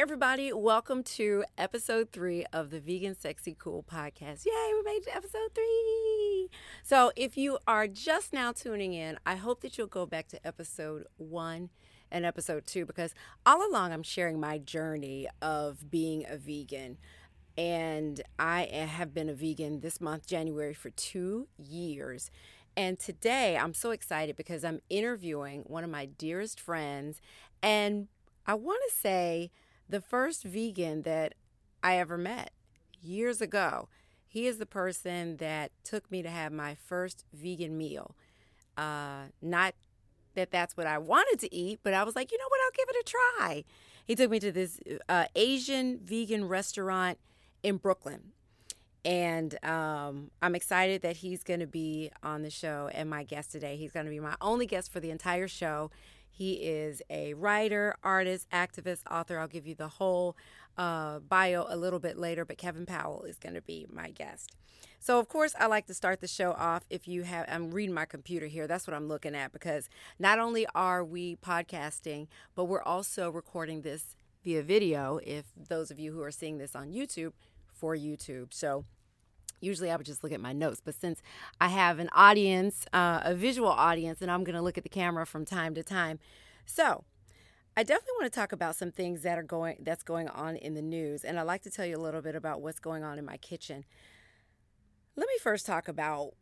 Everybody, welcome to episode three of the Vegan Sexy Cool podcast. Yay, we made it to episode three. So, if you are just now tuning in, I hope that you'll go back to episode one and episode two because all along I'm sharing my journey of being a vegan. And I have been a vegan this month, January, for two years. And today I'm so excited because I'm interviewing one of my dearest friends. And I want to say, the first vegan that I ever met years ago. He is the person that took me to have my first vegan meal. Uh, not that that's what I wanted to eat, but I was like, you know what, I'll give it a try. He took me to this uh, Asian vegan restaurant in Brooklyn. And um, I'm excited that he's going to be on the show and my guest today. He's going to be my only guest for the entire show. He is a writer, artist, activist, author. I'll give you the whole uh, bio a little bit later, but Kevin Powell is going to be my guest. So, of course, I like to start the show off. If you have, I'm reading my computer here. That's what I'm looking at because not only are we podcasting, but we're also recording this via video. If those of you who are seeing this on YouTube, for YouTube. So, usually I would just look at my notes, but since I have an audience, uh, a visual audience, and I'm going to look at the camera from time to time. So, I definitely want to talk about some things that are going that's going on in the news, and I'd like to tell you a little bit about what's going on in my kitchen. Let me first talk about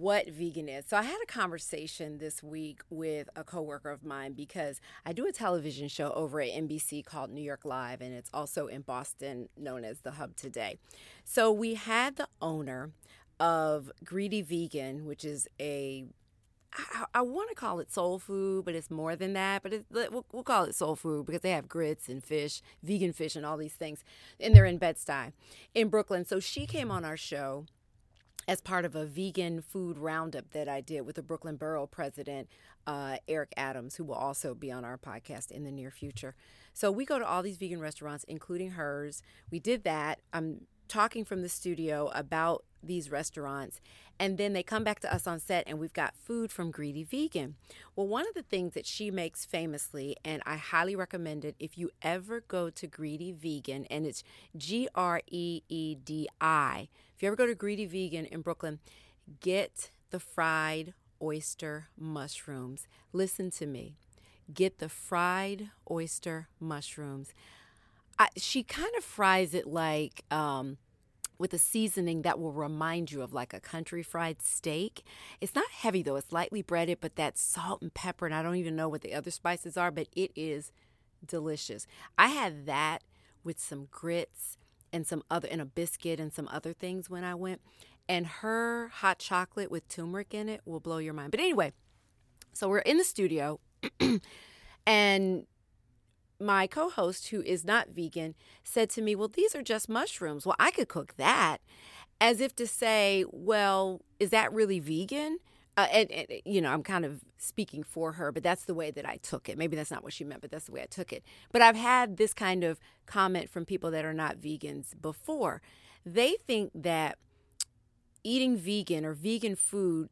what vegan is. So I had a conversation this week with a coworker of mine because I do a television show over at NBC called New York Live and it's also in Boston known as The Hub Today. So we had the owner of Greedi Vegan, which is a I, I want to call it soul food, but it's more than that. But it, we'll, we'll, call it soul food because they have grits and fish, vegan fish, and all these things. And they're in Bed-Stuy in Brooklyn. So she came on our show as part of a vegan food roundup that I did with the Brooklyn Borough president, uh, Eric Adams, who will also be on our podcast in the near future. So we go to all these vegan restaurants, including hers. We did that. I'm talking from the studio about these restaurants and then they come back to us on set and we've got food from Greedi Vegan. Well, one of the things that she makes famously, and I highly recommend it if you ever go to Greedi Vegan, and it's G R E E D I. If you ever go to Greedi Vegan in Brooklyn, get the fried oyster mushrooms. Listen to me. Get the fried oyster mushrooms. I, she kind of fries it like um, with a seasoning that will remind you of like a country fried steak. It's not heavy though, it's lightly breaded, but that salt and pepper, and I don't even know what the other spices are, but it is delicious. I had that with some grits and some other, and a biscuit and some other things when I went. And her hot chocolate with turmeric in it will blow your mind. But anyway, so we're in the studio and my co host, who is not vegan, said to me, Well, these are just mushrooms. Well, I could cook that. As if to say, Well, is that really vegan? Uh, and, and, you know, I'm kind of speaking for her, but that's the way that I took it. Maybe that's not what she meant, but that's the way I took it. But I've had this kind of comment from people that are not vegans before. They think that eating vegan or vegan food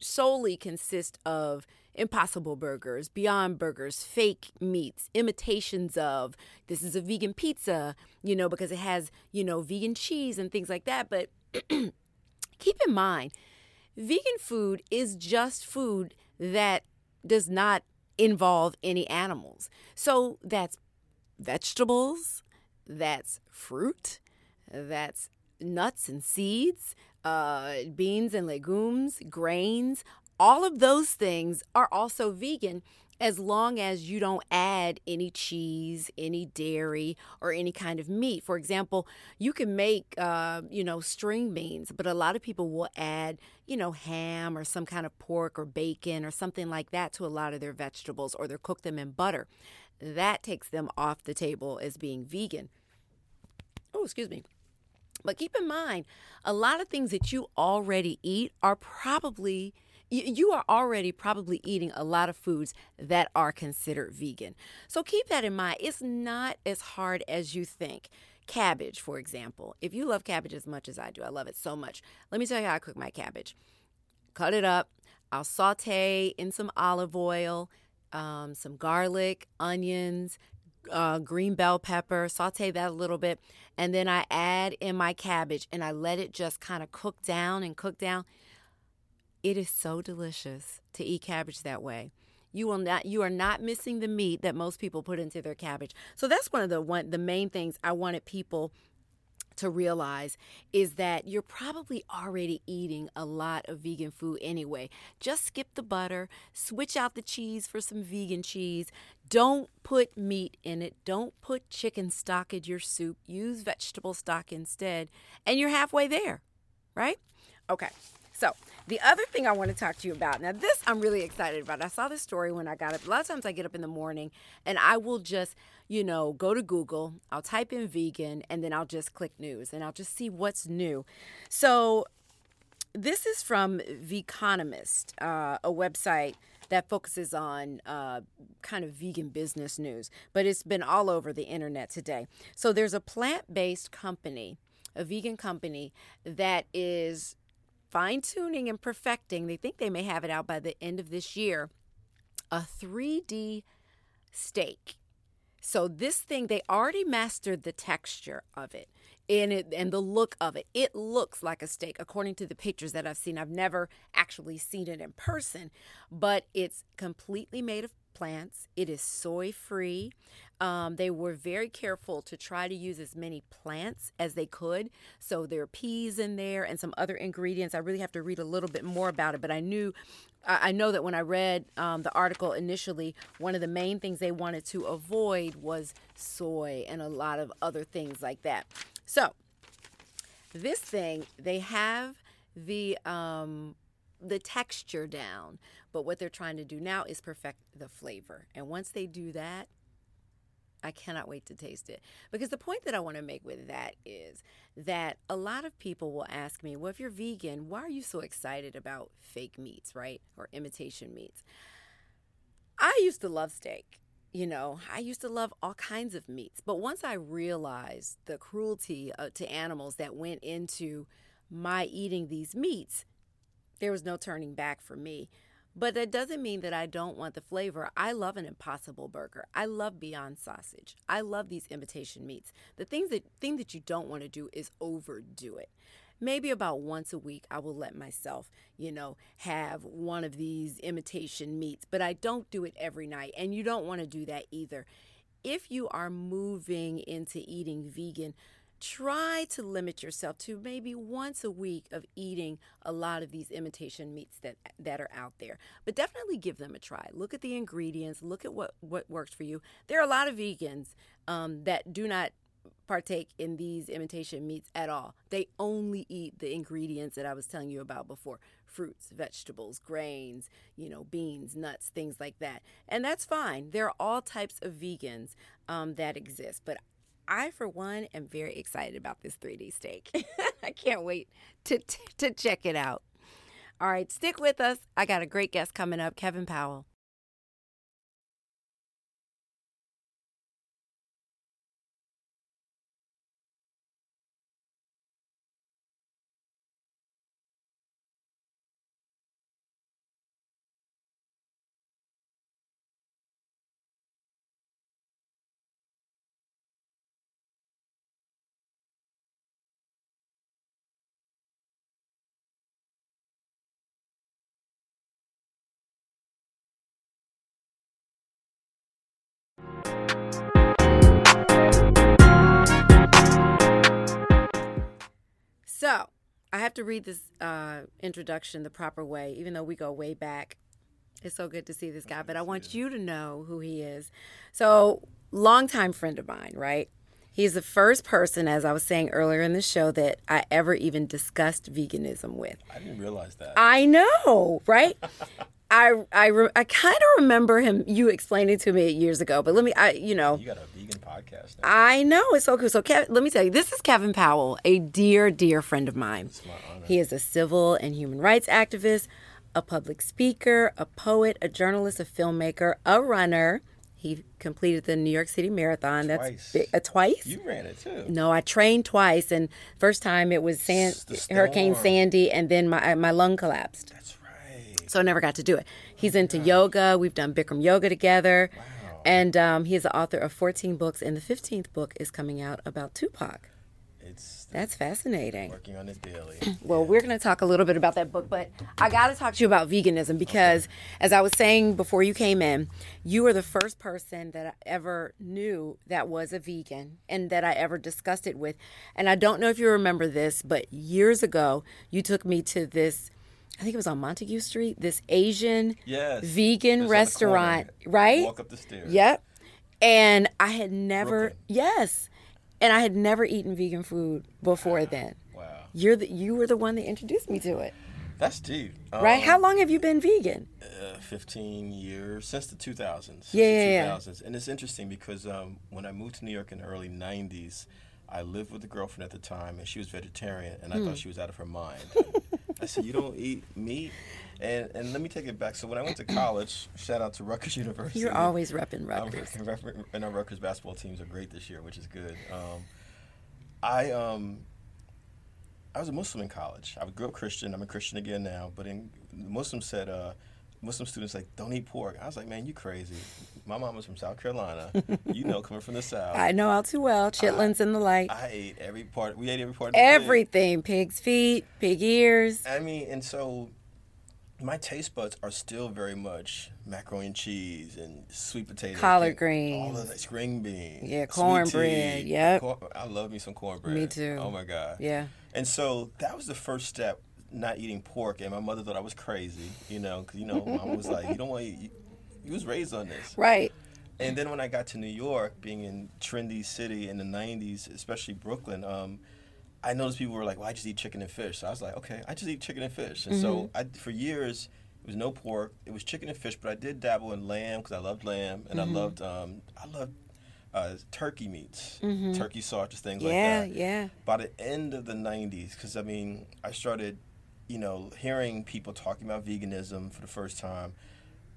solely consists of impossible burgers, beyond burgers, fake meats, imitations of this is a vegan pizza, you know, because it has, you know, vegan cheese and things like that. But keep in mind, vegan food is just food that does not involve any animals. So that's vegetables, that's fruit, that's nuts and seeds, uh, beans and legumes, grains, all of those things are also vegan as long as you don't add any cheese, any dairy, or any kind of meat. For example, you can make, uh, you know, string beans, but a lot of people will add, you know, ham or some kind of pork or bacon or something like that to a lot of their vegetables, or they'll cook them in butter. That takes them off the table as being vegan. Oh, excuse me. But keep in mind, a lot of things that you already eat are probably you are already probably eating a lot of foods that are considered vegan. So keep that in mind. It's not as hard as you think. Cabbage, for example. If you love cabbage as much as I do, I love it so much. Let me tell you how I cook my cabbage. Cut it up. I'll saute in some olive oil, um, some garlic, onions, uh, green bell pepper, saute that a little bit, and then I add in my cabbage and I let it just kind of cook down and cook down. It is so delicious to eat cabbage that way. You will not you are not missing the meat that most people put into their cabbage. So that's one of the one the main things I wanted people to realize is that you're probably already eating a lot of vegan food anyway. Just skip the butter, switch out the cheese for some vegan cheese. Don't put meat in it. Don't put chicken stock in your soup. Use vegetable stock instead, and you're halfway there, right? Okay. So, the other thing I want to talk to you about now, this I'm really excited about. I saw this story when I got up. A lot of times I get up in the morning and I will just, you know, go to Google, I'll type in vegan, and then I'll just click news and I'll just see what's new. So, this is from Vegconomist, uh, a website that focuses on uh, kind of vegan business news, but it's been all over the internet today. So, there's a plant based company, a vegan company, that is fine tuning and perfecting. They think they may have it out by the end of this year. A 3D steak. So this thing they already mastered the texture of it and it and the look of it. It looks like a steak according to the pictures that I've seen. I've never actually seen it in person, but it's completely made of plants. It is soy free. Um, they were very careful to try to use as many plants as they could. So there are peas in there and some other ingredients. I really have to read a little bit more about it, but I knew. I know that when I read um, the article initially, one of the main things they wanted to avoid was soy and a lot of other things like that. So, this thing, they have the um, the texture down. But what they're trying to do now is perfect the flavor. And once they do that, I cannot wait to taste it. Because the point that I want to make with that is that a lot of people will ask me, well, if you're vegan, why are you so excited about fake meats, right? Or imitation meats? I used to love steak. You know, I used to love all kinds of meats. But once I realized the cruelty uh, to animals that went into my eating these meats, there was no turning back for me. But that doesn't mean that I don't want the flavor. I love an impossible burger. I love beyond sausage. I love these imitation meats. The things that thing that you don't want to do is overdo it. Maybe about once a week I will let myself, you know, have one of these imitation meats, but I don't do it every night and you don't want to do that either. If you are moving into eating vegan, try to limit yourself to maybe once a week of eating a lot of these imitation meats that that are out there. But definitely give them a try. Look at the ingredients. Look at what what works for you. There are a lot of vegans um, that do not partake in these imitation meats at all. They only eat the ingredients that i was telling you about before fruits vegetables grains you know beans nuts things like that. And that's fine. There are all types of vegans um, that exist. But I, for one, am very excited about this 3D steak. I can't wait to, to check it out. All right, stick with us. I got a great guest coming up, Kevin Powell. I have to read this uh, introduction the proper way, even though we go way back. It's so good to see this guy, but I want you to know who he is. So, longtime friend of mine, right? He's the first person, as I was saying earlier in the show, that I ever even discussed veganism with. I didn't realize that. I know, right? I I, re- I kind of remember him you explaining to me years ago, but let me I you know you got vegan podcast. Now. I know it's so cool. So Kev, let me tell you, this is Kevin Powell, a dear dear friend of mine. He is a civil and human rights activist, a public speaker, a poet, a journalist, a filmmaker, a runner. He completed the New York City Marathon. Twice. That's big, uh, twice. You ran it too. No, I trained twice, and first time it was San- Hurricane Sandy, and then my my lung collapsed. That's right. So I never got to do it. He's into yoga. We've done Bikram yoga together. Wow. And um, he is the author of 14 books, and the 15th book is coming out about Tupac. It's That's fascinating. working on it daily. Well, we're going to talk a little bit about that book, but I got to talk to you about veganism because, as I was saying before you came in, you were the first person that I ever knew that was a vegan and that I ever discussed it with. And I don't know if you remember this, but years ago, you took me to this. I think it was on Montague Street, this Asian Yes. vegan Just on the restaurant, right? Walk up the stairs. Yep. And I had never, Brooklyn. yes, and I had never eaten vegan food before then. Wow. You're the you were the one that introduced me to it, That's deep. right? Um, How long have you been vegan? uh, 15 years since the 2000s. Since Yeah, yeah, yeah. And it's interesting because um, when I moved to New York in the early 90s, I lived with a girlfriend at the time, and she was vegetarian, and I Hmm. thought she was out of her mind. I said, "You don't eat meat." And, and let me take it back. So when I went to college, shout out to Rutgers University. You're always repping Um, Rutgers. and our Rutgers basketball teams are great this year, which is good. Um, I um, I was a Muslim in college. I grew up Christian. I'm a Christian again now. But in Muslims said, uh, Muslim students like, don't eat pork. I was like, man, you crazy. My mom was from South Carolina. you know, coming from the South. I know all too well. Chitlins and the like. I ate every part. We ate every part. Of the pig. Everything. Pig's feet, pig ears. I mean, and so my taste buds are still very much macaroni and cheese and sweet potato, Collard all greens. of that, string beans, Yeah, cornbread, yep. Cor- I love me some cornbread. Me too. Oh my god. Yeah. And so that was the first step, not eating pork. And my mother thought I was crazy, you know, because you know, mom was like, "You don't want to." You, you was raised on this. Right. And then when I got to New York, being in trendy city in the '90s, especially Brooklyn, um, I noticed people were like, "Well, I just eat chicken and fish." So I was like, "Okay, I just eat chicken and fish." And so I, for years, it was no pork. It was chicken and fish, but I did dabble in lamb because I loved lamb, and I loved um, I loved uh, turkey meats, turkey sausages, things Yeah, like that Yeah, yeah. by the end of the 90s because i mean i started you know hearing people talking about veganism for the first time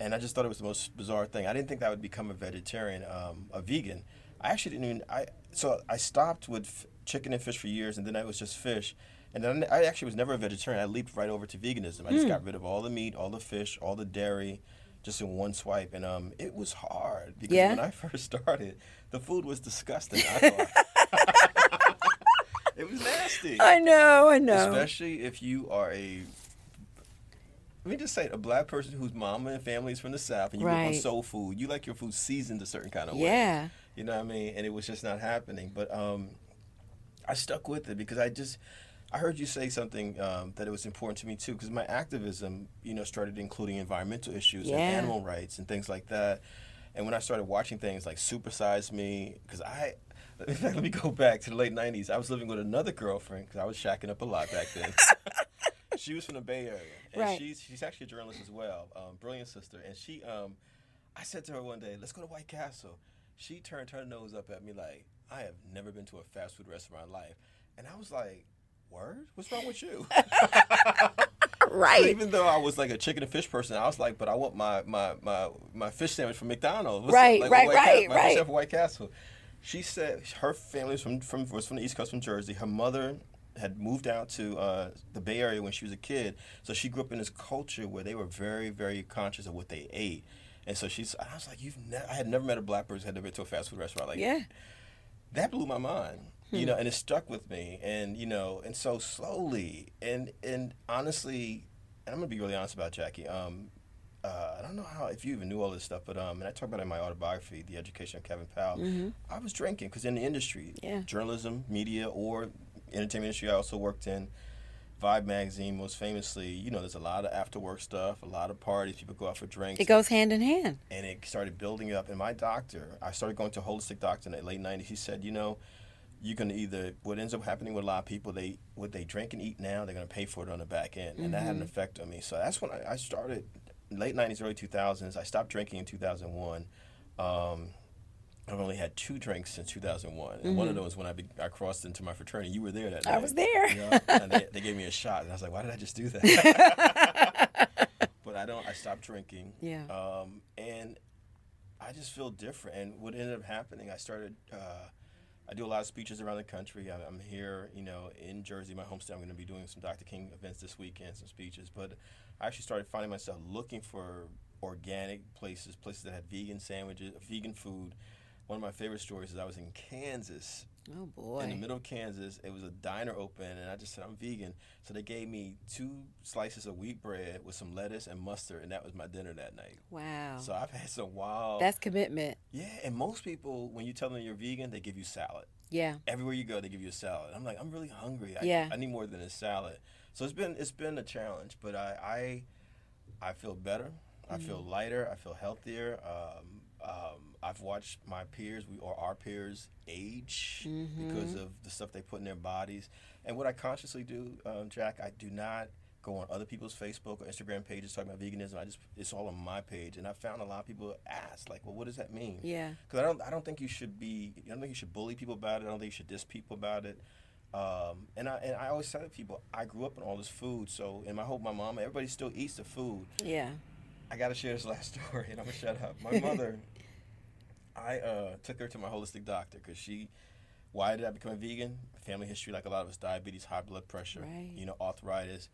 and i just thought it was the most bizarre thing. I didn't think that would become a vegetarian um, a vegan. I actually didn't even i so i stopped with f- chicken and fish for years and then i was just fish. And then i actually was never a vegetarian. I leaped right over to veganism. I just got rid of all the meat all the fish all the dairy just in one swipe. And um, it was hard because Yeah. when i first started the food was disgusting i thought. It was nasty. I know, I know. Especially if you are a, let me just say, a black person whose mama and family is from the South and you grew up on soul food. You like your food seasoned a certain kind of way. Yeah. You know what I mean? And it was just not happening. But um, I stuck with it because I just, I heard you say something um, that it was important to me too because my activism, you know, started including environmental issues Yeah. and animal rights and things like that. And when I started watching things like Supersize Me, because I, in fact, let me go back to the late '90s. I was living with another girlfriend because I was shacking up a lot back then. she was from the Bay Area, and Right. she's she's actually a journalist as well, um, brilliant sister. And she, um, I said to her one day, "Let's go to White Castle." She turned her nose up at me like, "I have never been to a fast food restaurant in my life," and I was like, "Word? What's wrong with you?" Right. even though I was like a chicken and fish person, I was like, but I want my my my, my fish sandwich from McDonald's. What's- Right, like, right, White right, my right. fish sandwich from White Castle. She said her family was from, from was from the East Coast, from Jersey. Her mother had moved out to uh, the Bay Area when she was a kid, so she grew up in this culture where they were very, very conscious of what they ate. And so she's, I was like, you've, never, I had never met a black person who had never been to a fast food restaurant. Like, Yeah. that blew my mind you know and it stuck with me and you know and so slowly and and honestly and i'm gonna be really honest about jackie um uh, I don't know how if you even knew all this stuff, but um, and I talk about it in my autobiography, "The Education of Kevin Powell." I was drinking because in the industry, Yeah. journalism, media, or entertainment industry, I also worked in. Vibe magazine, most famously, you know, there's a lot of after work stuff, a lot of parties. People go out for drinks It goes hand in hand. and it started building up. And my doctor, I started going to a holistic doctor in the late '90s. He said, you know, you can either what ends up happening with a lot of people, they what they drink and eat now, they're going to pay for it on the back end, and that had an effect on me. So that's when I, I started late '90s, early 2000s. I stopped drinking in 2001. Um, I've only had two drinks since 2001, and one of them was when I, be, I crossed into my fraternity. You were there that night. I was there. Yeah, and they, they gave me a shot, and I was like, "Why did I just do that?" but I don't. I stopped drinking. Yeah. Um, and I just feel different. And what ended up happening, I started. Uh, I do a lot of speeches around the country. I- I'm here, you know, in Jersey, my home state. I'm going to be doing some Dr. King events this weekend, some speeches. But I actually started finding myself looking for organic places, places that had vegan sandwiches, vegan food. One of my favorite stories is I was in Kansas Oh boy. in the middle of Kansas. It was a diner open, and I just said I'm vegan. So they gave me two slices of wheat bread with some lettuce and mustard, and that was my dinner that night. wow. So I've had some wild. That's commitment. yeah, and most people, when you tell them you're vegan, they give you salad. Yeah. Everywhere you go, they give you a salad. I'm like, I'm really hungry. I, Yeah. I need more than a salad. So it's been it's been a challenge, but I I, I feel better. I Mm-hmm. feel lighter. I feel healthier. Um, um, I've watched my peers, we or our peers, age Mm-hmm. because of the stuff they put in their bodies. And what I consciously do, um, Jack, I do not go on other people's Facebook or Instagram pages talking about veganism. I just it's all on my page, and I found a lot of people ask like, "Well, what does that mean?" Yeah. Because I don't I don't think you should be I don't think you should bully people about it. I don't think you should diss people about it. Um, and I and I always tell people I grew up on all this food, so and my hope my mom everybody still eats the food. Yeah. I got to share this last story, and I'm gonna shut up. My mother, I uh, took her to my holistic doctor because she. Why did I become a vegan? Family history, like a lot of us, diabetes, high blood pressure, Right. you know, arthritis.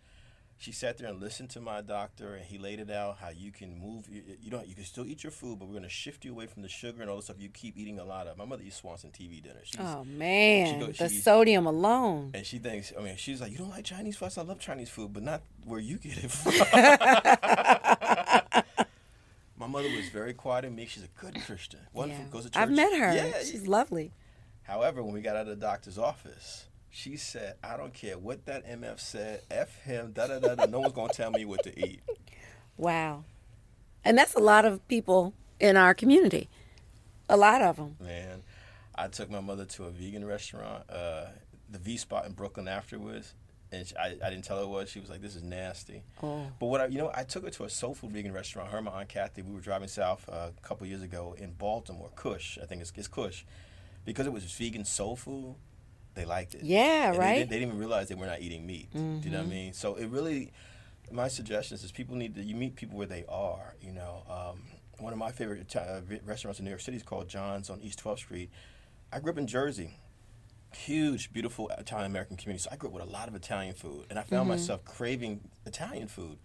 She sat there and listened to my doctor, and he laid it out how you can move. You, you don't. You can still eat your food, but we're going to shift you away from the sugar and all the stuff you keep eating a lot of. My mother eats Swanson TV dinner. She's, Oh man, goes- the she- sodium alone. and she thinks, I mean, she's like, you don't like Chinese food? I love Chinese food, but not where you get it from. My mother was very quiet and meek. She's a good Christian. Wonderful. Yeah. Goes to church. I've met her. Yeah. She's lovely. However, when we got out of the doctor's office, she said, I don't care what that MF said. F him, da da da da. No one's going to tell me what to eat. Wow. And that's a lot of people in our community. A lot of them. Man, I took my mother to a vegan restaurant, uh, the V Spot in Brooklyn afterwards. And she, I, I didn't tell her what. She was like, this is nasty. Oh. But what I, you know, I took her to a soul food vegan restaurant. Her and my aunt Kathy. We were driving south uh, a couple years ago in Baltimore, Kush. I think it's, it's Kush, because it was vegan soul food. They liked it. Yeah, And right? didn't- They, didn't even realize they were not eating meat. Do you know what I mean? So it really, my suggestion is people need to you meet people where they are. You know, um, one of my favorite Ita- uh, restaurants in New York City is called John's on East 12th Street. I grew up in Jersey huge, beautiful Italian American community. So I grew up with a lot of Italian food, and I found Mm-hmm. myself craving Italian food.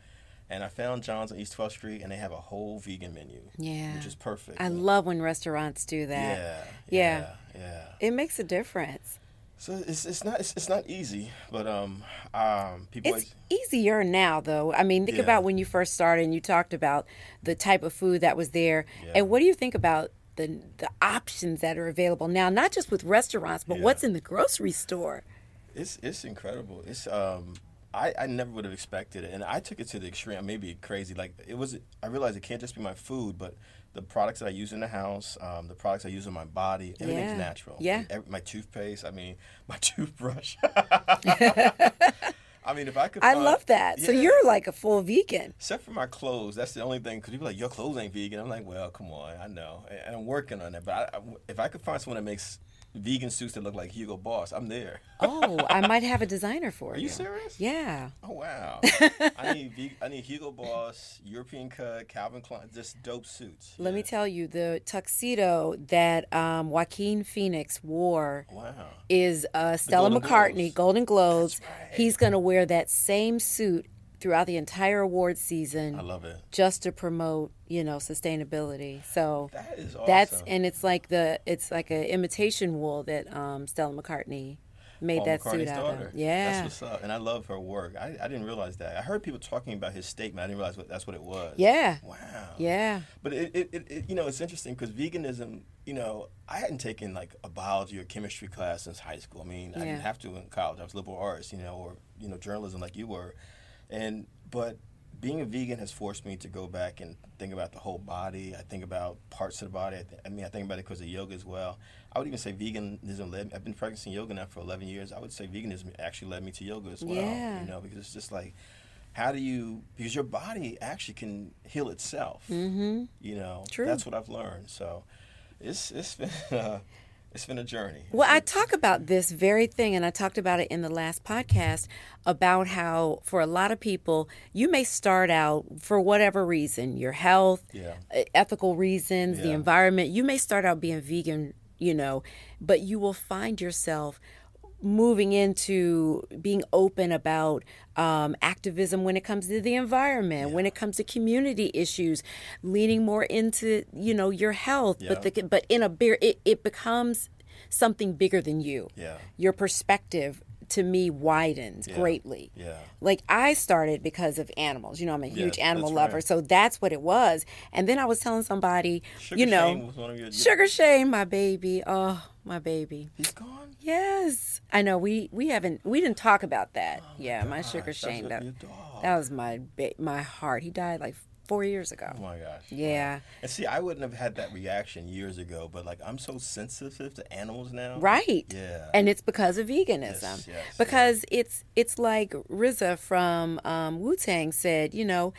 And I found John's on East 12th Street, and they have a whole vegan menu, Yeah. which is perfect. I love when restaurants do that. yeah, Yeah. yeah, yeah. It makes a difference. So it's, it's not it's, it's not easy, but um um people It's easier now, though. I mean, think Yeah. about when you first started and you talked about the type of food that was there. And what do you think about the the options that are available now? Not just with restaurants, but Yeah. what's in the grocery store. It's it's incredible. It's um I, I never would have expected it, and I took it to the extreme. Maybe crazy. Like it was. I realized it can't just be my food, but the products that I use in the house, um, the products I use in my body, everything's Yeah. natural. Yeah. Every, my toothpaste. I mean, my toothbrush. I mean, if I could. I find- love that. So you're like a full vegan. Except for my clothes, that's the only thing. Because people are like your clothes ain't vegan. I'm like, well, come on, I know, and and I'm working on it. But I, I, if I could find someone that makes vegan suits that look like Hugo Boss, I'm there. Oh, I might have a designer for you. Are you serious? Yeah. Oh wow! I need I need Hugo Boss, European cut, Calvin Klein, just dope suits. Let me tell you, the tuxedo that um, Joaquin Phoenix wore Wow. is uh, Stella Golden McCartney, Globes. Golden Globes. right. He's going to wear that same suit throughout the entire award season I love it. just to promote, you know, sustainability. So That is awesome. that's and it's like the it's like an imitation wool that um, Stella McCartney made Paul that McCartney's suit out daughter. of. Yeah. That's what's up, and I love her work. I, I didn't realize that. I heard people talking about his statement. I didn't realize what, that's what it was. Yeah. Wow. Yeah. But it, it, it, it you know, it's interesting because veganism, you know, I hadn't taken like a biology or chemistry class since high school. I mean, I didn't have to in college. I was liberal arts, you know, or you know, journalism like you were, and but being a vegan has forced me to go back and think about the whole body. I think about parts of the body. I, th- I mean, I think about it because of yoga as well. I would even say veganism led. I've been practicing yoga now for 11 years. I would say veganism actually led me to yoga as well. Yeah. You know, because it's just like, how do you? Because your body actually can heal itself. Mm-hmm. You know, True. that's what I've learned. So, it's it's been uh, it's been a journey. Well, I talk about this very thing, and I talked about it in the last podcast about how, for a lot of people, you may start out for whatever reason your health, Yeah. ethical reasons, the environment. You may start out being vegan, you know, but you will find yourself moving into being open about um, activism when it comes to the environment, when it comes to community issues, leaning more into you know your health, but the, but in a beer, it, it becomes something bigger than you. Yeah. Your perspective to me widens greatly. Yeah. Like I started because of animals. You know, I'm a huge Yes, animal lover, right. so that's what it was. And then I was telling somebody, Sugar you know, Shane was one of your. Sugar Shane, my baby. Oh, my baby. He's gone. Yes, I know. We we haven't we didn't talk about that. yeah, my Oh Sugar your- That, that was my ba- my heart. He died like four years ago. Oh my gosh. Yeah. And see, I wouldn't have had that reaction years ago, but like I'm so sensitive to animals now. Right. Yeah. And it's because of veganism. Yes, yes, because it's it's like RZA from um, Wu Tang said, you know,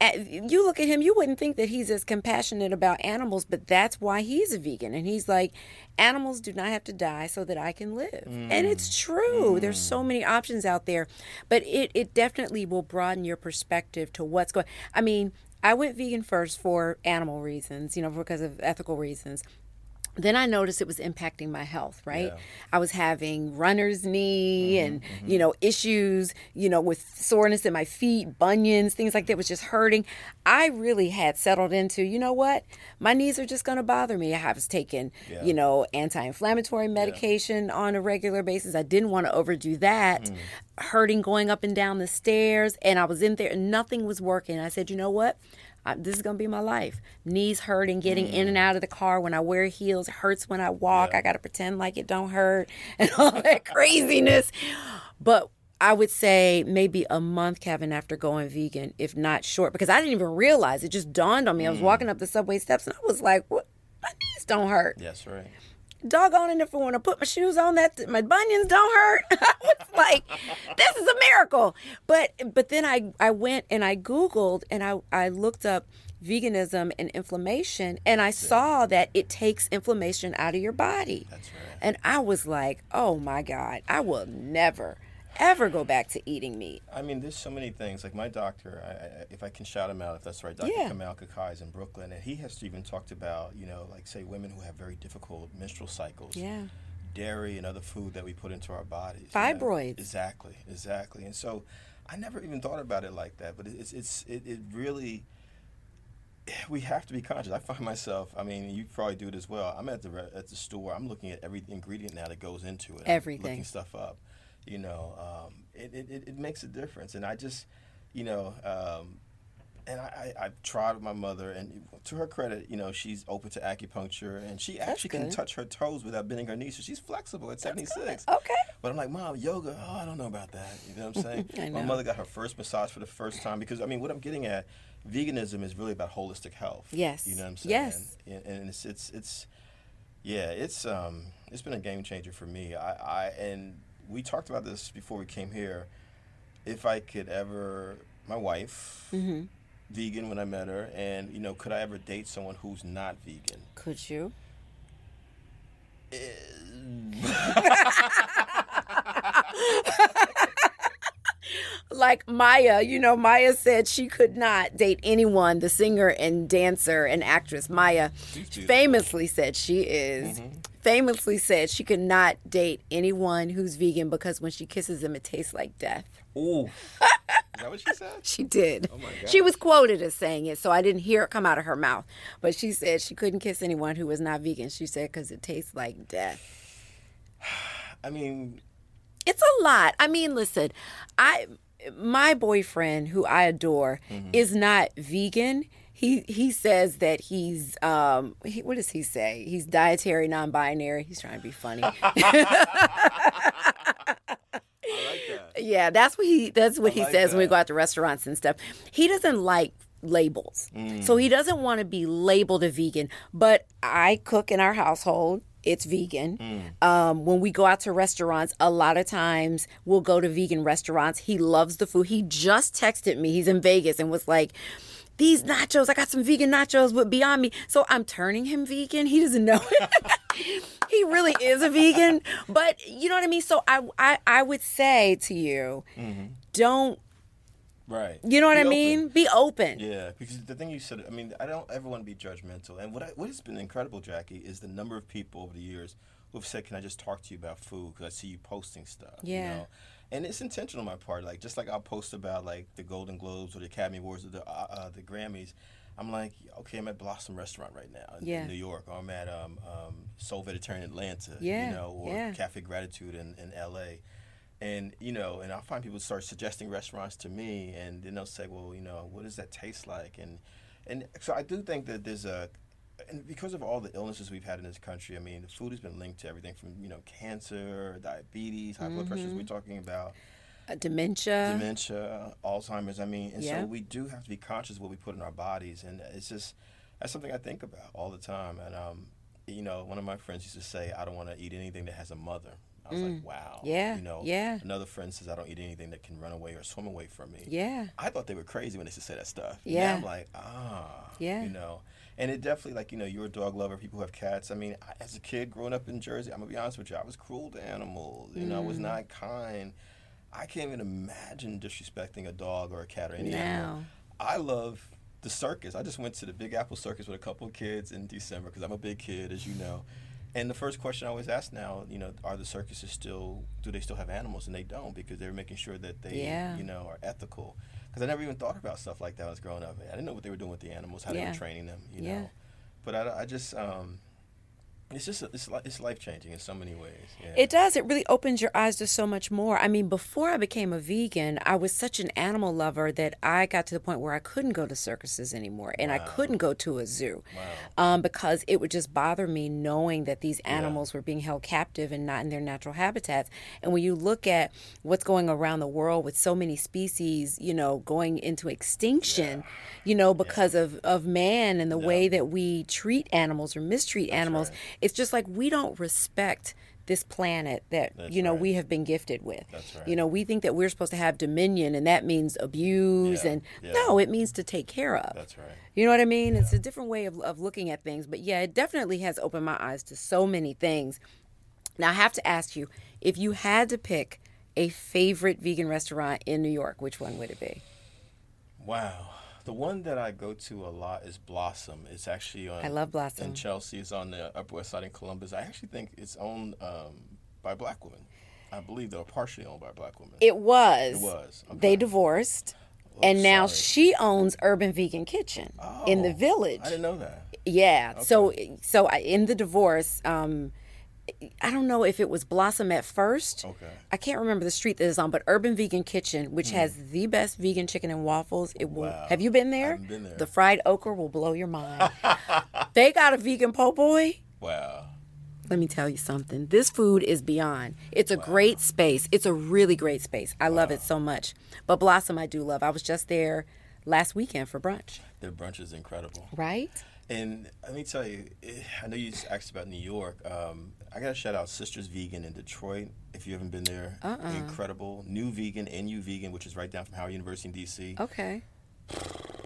you look at him, you wouldn't think that he's as compassionate about animals, but that's why he's a vegan. And he's like, animals do not have to die so that I can live. And it's mm. true. There's so mm. many options out there, but it, it definitely will broaden your perspective to what's going. I mean, I went vegan first for animal reasons, you know, because of ethical reasons then I noticed it was impacting my health, right? Yeah. I was having runner's knee mm-hmm, and, mm-hmm. you know, issues, you know, with soreness in my feet, bunions, things like that was just hurting. I really had settled into, you know what? My knees are just going to bother me. I was taking, Yeah. you know, anti inflammatory medication on a regular basis. I didn't want to overdo that. Mm. Hurting going up and down the stairs. And I was in there and nothing was working. I said, you know what? I, this is gonna be my life. Knees hurting, getting in and mm. out of the car when I wear heels. It hurts when I walk. I gotta pretend like it don't hurt, and all that craziness. But I would say maybe a month, Kevin, after going vegan, if not short, because I didn't even realize it. Just dawned on me. I was walking mm. up the subway steps, and I was like, "What? My knees don't hurt." Yes, right. Doggone it if I want to put my shoes on that my bunions don't hurt. I was like, this is a miracle. But but then I I went and I googled and I I looked up veganism and inflammation and I saw that it takes inflammation out of your body. That's right. And I was like, "Oh my god, I will never ever go back to eating meat." I mean, there's so many things. Like my doctor, I, I, if I can shout him out, if that's right, Dr. Yeah. Kamal Kakai is in Brooklyn, and he has even talked about, you know, like say women who have very difficult menstrual cycles. Yeah. Dairy and other food that we put into our bodies. you know? Fibroids. Exactly, exactly. And so, I never even thought about it like that, but it's it's it, it really. We have to be conscious. I find myself. I mean, you probably do it as well. I'm at the at the store. I'm looking at every ingredient now that goes into it. I'm Everything. looking stuff up. You know, um, it, it, it, makes a difference. And I just, you know, um, and I, I, I've tried with my mother, and to her credit, you know, she's open to acupuncture, and she actually can touch her toes without bending her knees. So she's flexible at 76. Okay. But I'm like, Mom, yoga, oh, I don't know about that. You know what I'm saying? I My mother got her first massage for the first time because, I mean, what I'm getting at, veganism is really about holistic health. Yes. You know what I'm saying? Yes. And, and it's, it's, it's, yeah, it's, um, it's been a game changer for me. I, I, and we talked about this before we came here. If I could ever, my wife, Mm-hmm. vegan when I met her, and, you know, could I ever date someone who's not vegan? Could you? like Maya, you know, Maya said she could not date anyone, the singer and dancer and actress Maya famously said she is famously said she could not date anyone who's vegan because when she kisses them it tastes like death. Ooh. Is that what she said? She did. Oh my She was quoted as saying it, so I didn't hear it come out of her mouth. But she said she couldn't kiss anyone who was not vegan. She said because it tastes like death. I mean, It's a lot. I mean, listen, I my boyfriend who I adore mm-hmm. is not vegan. He he says that he's um he, what does he say? He's dietary non-binary. He's trying to be funny. I like that. yeah, that's what he that's what he like says when we go out to restaurants and stuff. He doesn't like labels. So he doesn't want to be labeled a vegan, but I cook in our household. It's vegan. Um, when we go out to restaurants, a lot of times we'll go to vegan restaurants. He loves the food. He just texted me. He's in Vegas and was like, "These nachos, I got some vegan nachos with Beyond Me." So I'm turning him vegan. He doesn't know. it. he really is a vegan, but you know what I mean. So I I, I would say to you, mm-hmm. don't Right. you know what Be I open. mean? Be open. Yeah, because the thing you said, I mean, I don't ever want to be judgmental. And what I, what has been incredible, Jackie, is the number of people over the years who've said, "Can I just talk to you about food? Because I see you posting stuff." Yeah. You know? And it's intentional on my part. Like just like I'll post about like the Golden Globes or the Academy Awards or the uh, uh, the Grammys. I'm like, okay, I'm at Blossom Restaurant right now in, Yeah. in New York, or I'm at um, um, Soul Vegetarian Atlanta, Yeah, you know, or yeah. Cafe Gratitude in, in LA. And, you know, and I'll find people start suggesting restaurants to me, and then they'll say, well, you know, what does that taste like? And, and so I do think that there's a, and because of all the illnesses we've had in this country, I mean, the food has been linked to everything from, you know, cancer, diabetes, high blood pressure, as Mm-hmm. we're talking about Uh, dementia. dementia, Alzheimer's. I mean, and Yeah. so we do have to be conscious of what we put in our bodies, and it's just that's something I think about all the time. And um, you know, one of my friends used to say, "I don't want to eat anything that has a mother." I was like, "Wow." Mm. Yeah, You know. yeah. Another friend says, "I don't eat anything that can run away or swim away from me." Yeah. I thought they were crazy when they used to say that stuff. Yeah. Now I'm like, ah. Yeah. You know. And it definitely, like, you know, you're a dog lover, people who have cats. I mean, I, as a kid growing up in Jersey, I'm going to be honest with you, I was cruel to animals. You know, I was Mm. not kind. I can't even imagine disrespecting a dog or a cat or any animal. I love the circus. I just went to the Big Apple Circus with a couple of kids in December because I'm a big kid, as you know. And the first question I always ask now, you know, are the circuses still, do they still have animals? And they don't because they're making sure that they, Yeah. you know, are ethical. Because I never even thought about stuff like that when I was growing up. I didn't know what they were doing with the animals, how they were training them, you Yeah. know. But I, I just, um, it's just, it's, it's life changing in so many ways. Yeah. It does. It really opens your eyes to so much more. I mean, before I became a vegan, I was such an animal lover that I got to the point where I couldn't go to circuses anymore and I couldn't go to a zoo um, because it would just bother me knowing that these animals were being held captive and not in their natural habitats. And when you look at what's going around the world with so many species, you know, going into extinction, you know, because of, of man and the way that we treat animals or mistreat animals, it's just like we don't respect this planet that That's you know right. we have been gifted with. That's right. You know, we think that we're supposed to have dominion and that means abuse Yeah, and yeah. no, it means to take care of. That's right. You know what I mean? It's a different way of, of looking at things. But yeah, it definitely has opened my eyes to so many things. Now, I have to ask you if you had to pick a favorite vegan restaurant in New York, which one would it be? Wow. The one that I go to a lot is Blossom. It's actually on. I love Blossom. In Chelsea, it's on the Upper West Side in Columbus. I actually think it's owned um, by black women. I believe they're partially owned by black women. It was. It was. They Okay. divorced. and now sorry. she owns Urban Vegan Kitchen in the Oh, village. I didn't know that. Yeah. So so I, in the divorce, um, I don't know if it was Blossom at first. Okay. I can't remember the street that is on, but Urban Vegan Kitchen, which has the best vegan chicken and waffles. It will. Wow. Have you been there? been there. The fried okra will blow your mind. they got a vegan po' boy. Wow. Let me tell you something. This food is beyond. It's a great space. It's a really great space. I love it so much. But Blossom, I do love. I was just there last weekend for brunch. Their brunch is incredible. Right? And let me tell you, eh, I know you just asked about New York. Um, I got to shout out Sisters Vegan in Detroit. If you haven't been there, Uh-uh. incredible. New Vegan, NU Vegan, which is right down from Howard University in DC. Okay.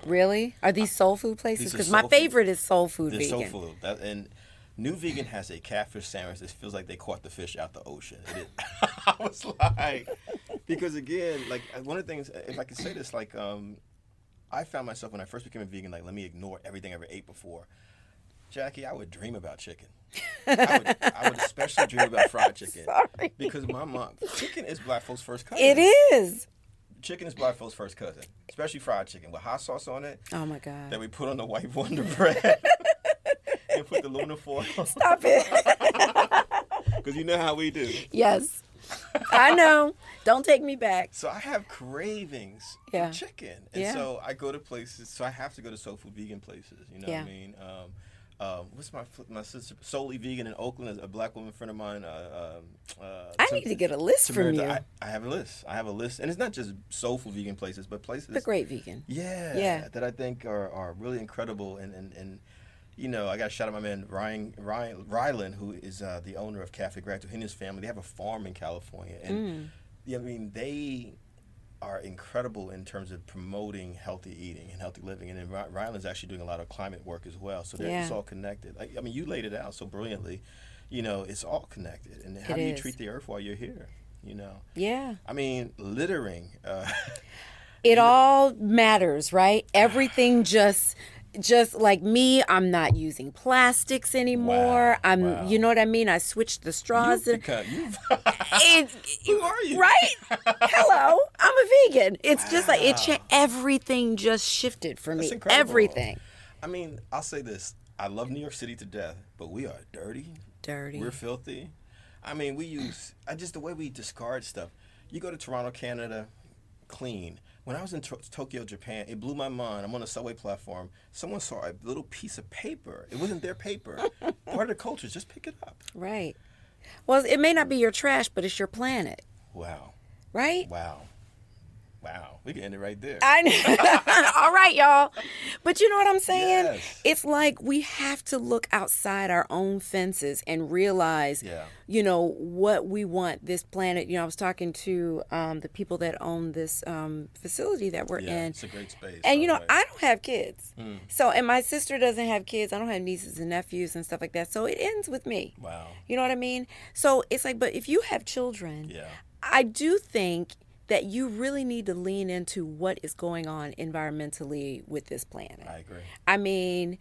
Really? Are these soul food places? Because my soul food. favorite is soul food They're vegan. soul food. That, and New Vegan has a catfish sandwich that feels like they caught the fish out the ocean. It I was like, because again, like uh, one of the things, if I could say this, like um, I found myself when I first became a vegan, like let me ignore everything I ever ate before. Jackie, I would dream about chicken. I would, I would especially dream about fried chicken. Sorry. Because my mom, chicken is black folks' first cousin. It is. Chicken is black folks' first cousin, especially fried chicken with hot sauce on it Oh my God. that we put on the white Wonder bread and put the Luna foil. Stop it. Because you know how we do. yes. I know. Don't take me back. So I have cravings Yeah. for chicken. And Yeah. so I go to places, so I have to go to soul food vegan places. You know Yeah. what I mean? Um, um, what's my my sister Souley Vegan in Oakland? A black woman friend of mine. Uh, um, uh, I Tim- need to get a list from Tamarita, you. I, I have a list. I have a list, and it's not just soulful vegan places, but places. The great vegan. Yeah, Yeah. that I think are, are really incredible and, and, and you know, I got to shout out my man Ryan Ryan Ryland, who is uh, the owner of Cafe Gratitude. He and his family they have a farm in California, and Mm. yeah, I mean they are incredible in terms of promoting healthy eating and healthy living. And then Ry- Ryland's actually doing a lot of climate work as well, so they're, it's all connected. Like, I mean, you laid it out so brilliantly. You know, it's all connected. And how It do you is. treat the earth while you're here? You know, Yeah. I mean, littering. Uh, It all matters, right? Everything just just like me, I'm not using plastics anymore. Wow, I'm, wow. you know what I mean? I switched the straws. You've and- become- you've- it, Who are you? Right? Hello, I'm a vegan. It's just like it. Cha- everything just shifted for me. Everything. I mean, I'll say this: I love New York City to death, but we are dirty. Dirty. We're filthy. I mean, we use I just the way we discard stuff. You go to Toronto, Canada, clean. When I was in to- Tokyo, Japan, it blew my mind. I'm on a subway platform. Someone saw a little piece of paper. It wasn't their paper. Part of the culture is just pick it up. Right. Well, it may not be your trash, but it's your planet. Wow. Right? Wow. Wow. We can end it right there. I know. All right, y'all. But you know what I'm saying? Yes. It's like we have to look outside our own fences and realize, Yeah. you know, what we want this planet. You know, I was talking to um, the people that own this um, facility that we're yeah, in. it's a great space. And you know, way. I don't have kids. Hmm. So, and my sister doesn't have kids. I don't have nieces and nephews and stuff like that. So it ends with me. Wow. You know what I mean? So it's like, but if you have children, Yeah. I do think that you really need to lean into what is going on environmentally with this planet. I agree. I mean,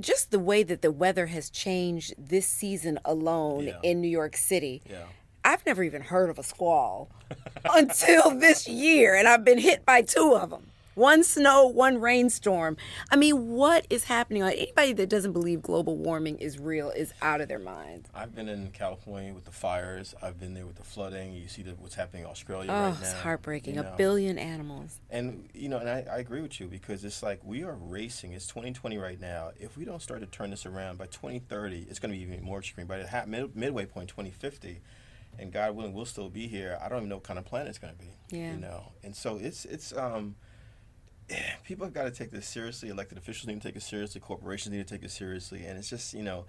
just the way that the weather has changed this season alone Yeah. in New York City. Yeah. I've never even heard of a squall until this year, and I've been hit by two of them. One snow, one rainstorm. I mean, what is happening? Like, anybody that doesn't believe global warming is real is out of their mind. I've been in California with the fires. I've been there with the flooding. You see the, what's happening in Australia Oh, right now. it's heartbreaking. you A billion animals. And you know, and I, I agree with you because it's like we are racing. It's 2020 right now. If we don't start to turn this around by 2030, it's going to be even more extreme. By the mid, midway point, 2050, and God willing, we'll still be here. I don't even know what kind of planet it's going to be. Yeah. You know, and so it's it's um. People have got to take this seriously. Elected officials need to take it seriously. Corporations need to take it seriously. And it's just you know,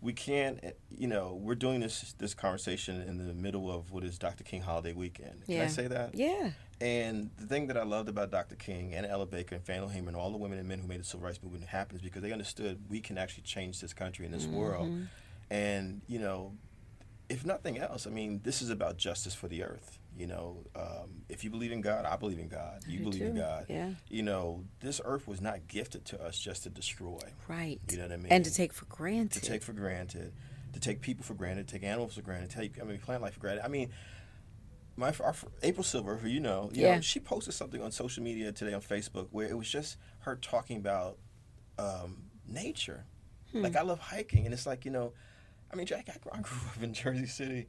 we can't. eh, You know, we're doing this this conversation in the middle of what is Dr. King holiday weekend. Can I say that? Yeah. And the thing that I loved about Dr. King and Ella Baker and Fannie Hamer and all the women and men who made the civil rights movement happen is because they understood we can actually change this country and this world. Mm-hmm. And, you know, if nothing else, I mean, this is about justice for the earth. You know, um, if you believe in God, I believe in God. You believe in. God. Yeah. You know, this earth was not gifted to us just to destroy, Right. You know what I mean? And to take for granted. to take for granted, to take people for granted, take animals for granted, take I mean plant life for granted. I mean, my our, April Silver, who you know, you Yeah. know, she posted something on social media today on Facebook where it was just her talking about um, nature. Hmm. Like I love hiking, and it's like you know, I mean, Jack, I grew up in Jersey City.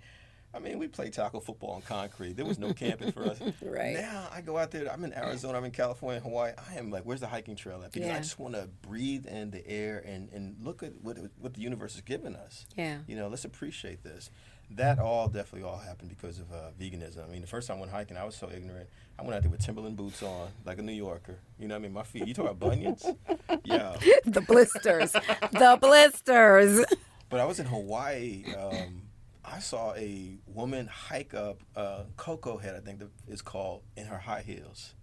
I mean, we played tackle football on concrete. There was no camping for us. Right. Now I go out there. I'm in Arizona. I'm in California, Hawaii. I am like, where's the hiking trail at? Because I just want to breathe in the air and, and look at what what the universe has given us. Yeah. You know, let's appreciate this. That all definitely all happened because of uh, veganism. I mean, the first time I went hiking, I was so ignorant. I went out there with Timberland boots on, like a New Yorker. You know what I mean? My feet. You talk about bunions? Yeah. the blisters. the blisters. But I was in Hawaii. Um, I saw a woman hike up uh, Koko Head, I think is called, in her high heels.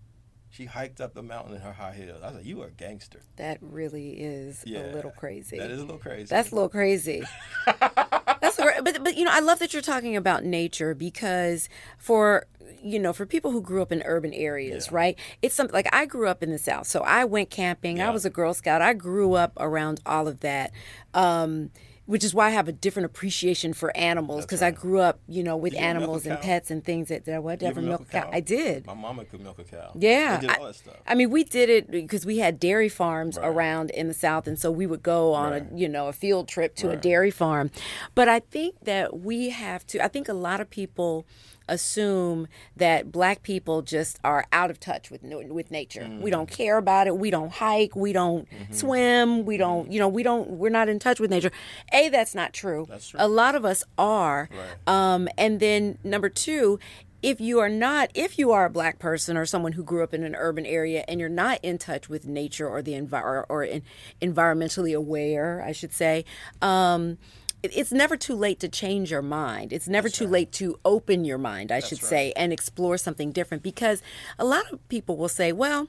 She hiked up the mountain in her high heels. I was like, "You are a gangster." That really is Yeah, a little crazy. That is a little crazy. That's a little crazy. That's a, but but you know I love that you're talking about nature because for you know for people who grew up in urban areas, Yeah. right? It's something like I grew up in the South, so I went camping. I was a Girl Scout. I grew up around all of that. Um, which is why I have a different appreciation for animals because I grew up, you know, with you milk animals and cow? pets and things that, that I would You ever ever milk a cow. I did. My mama could milk a cow. Yeah, I- all that stuff. I mean, we did it because we had dairy farms Right. around in the South, and so we would go on Right. a you know a field trip to a dairy farm. But I think that we have to. I think a lot of people assume that black people just are out of touch with with nature. Mm-hmm. We don't care about it. We don't hike. We don't swim. We don't. You know, we don't. We're not in touch with nature. A, that's not true. That's true. A lot of us are. Right. Um, and then number two, if you are not, if you are a black person or someone who grew up in an urban area and you're not in touch with nature or the envir- or in, environmentally aware, I should say, um, it's never too late to change your mind. It's never too late to open your mind, I should say, and explore something different. Because a lot of people will say, well,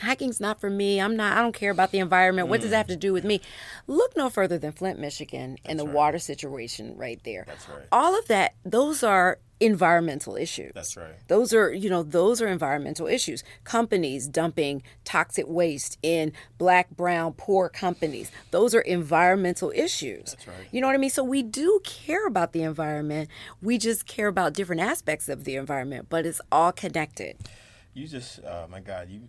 Hiking's not for me. I'm not. I don't care about the environment. What does that have to do with me? Look no further than Flint, Michigan, and the water situation right there. That's right. All of that. Those are environmental issues. That's right. Those are, you know, those are environmental issues. Companies dumping toxic waste in black, brown, poor companies. Those are environmental issues. That's right. You know what I mean? So we do care about the environment. We just care about different aspects of the environment, but it's all connected. You just, uh, my God, you.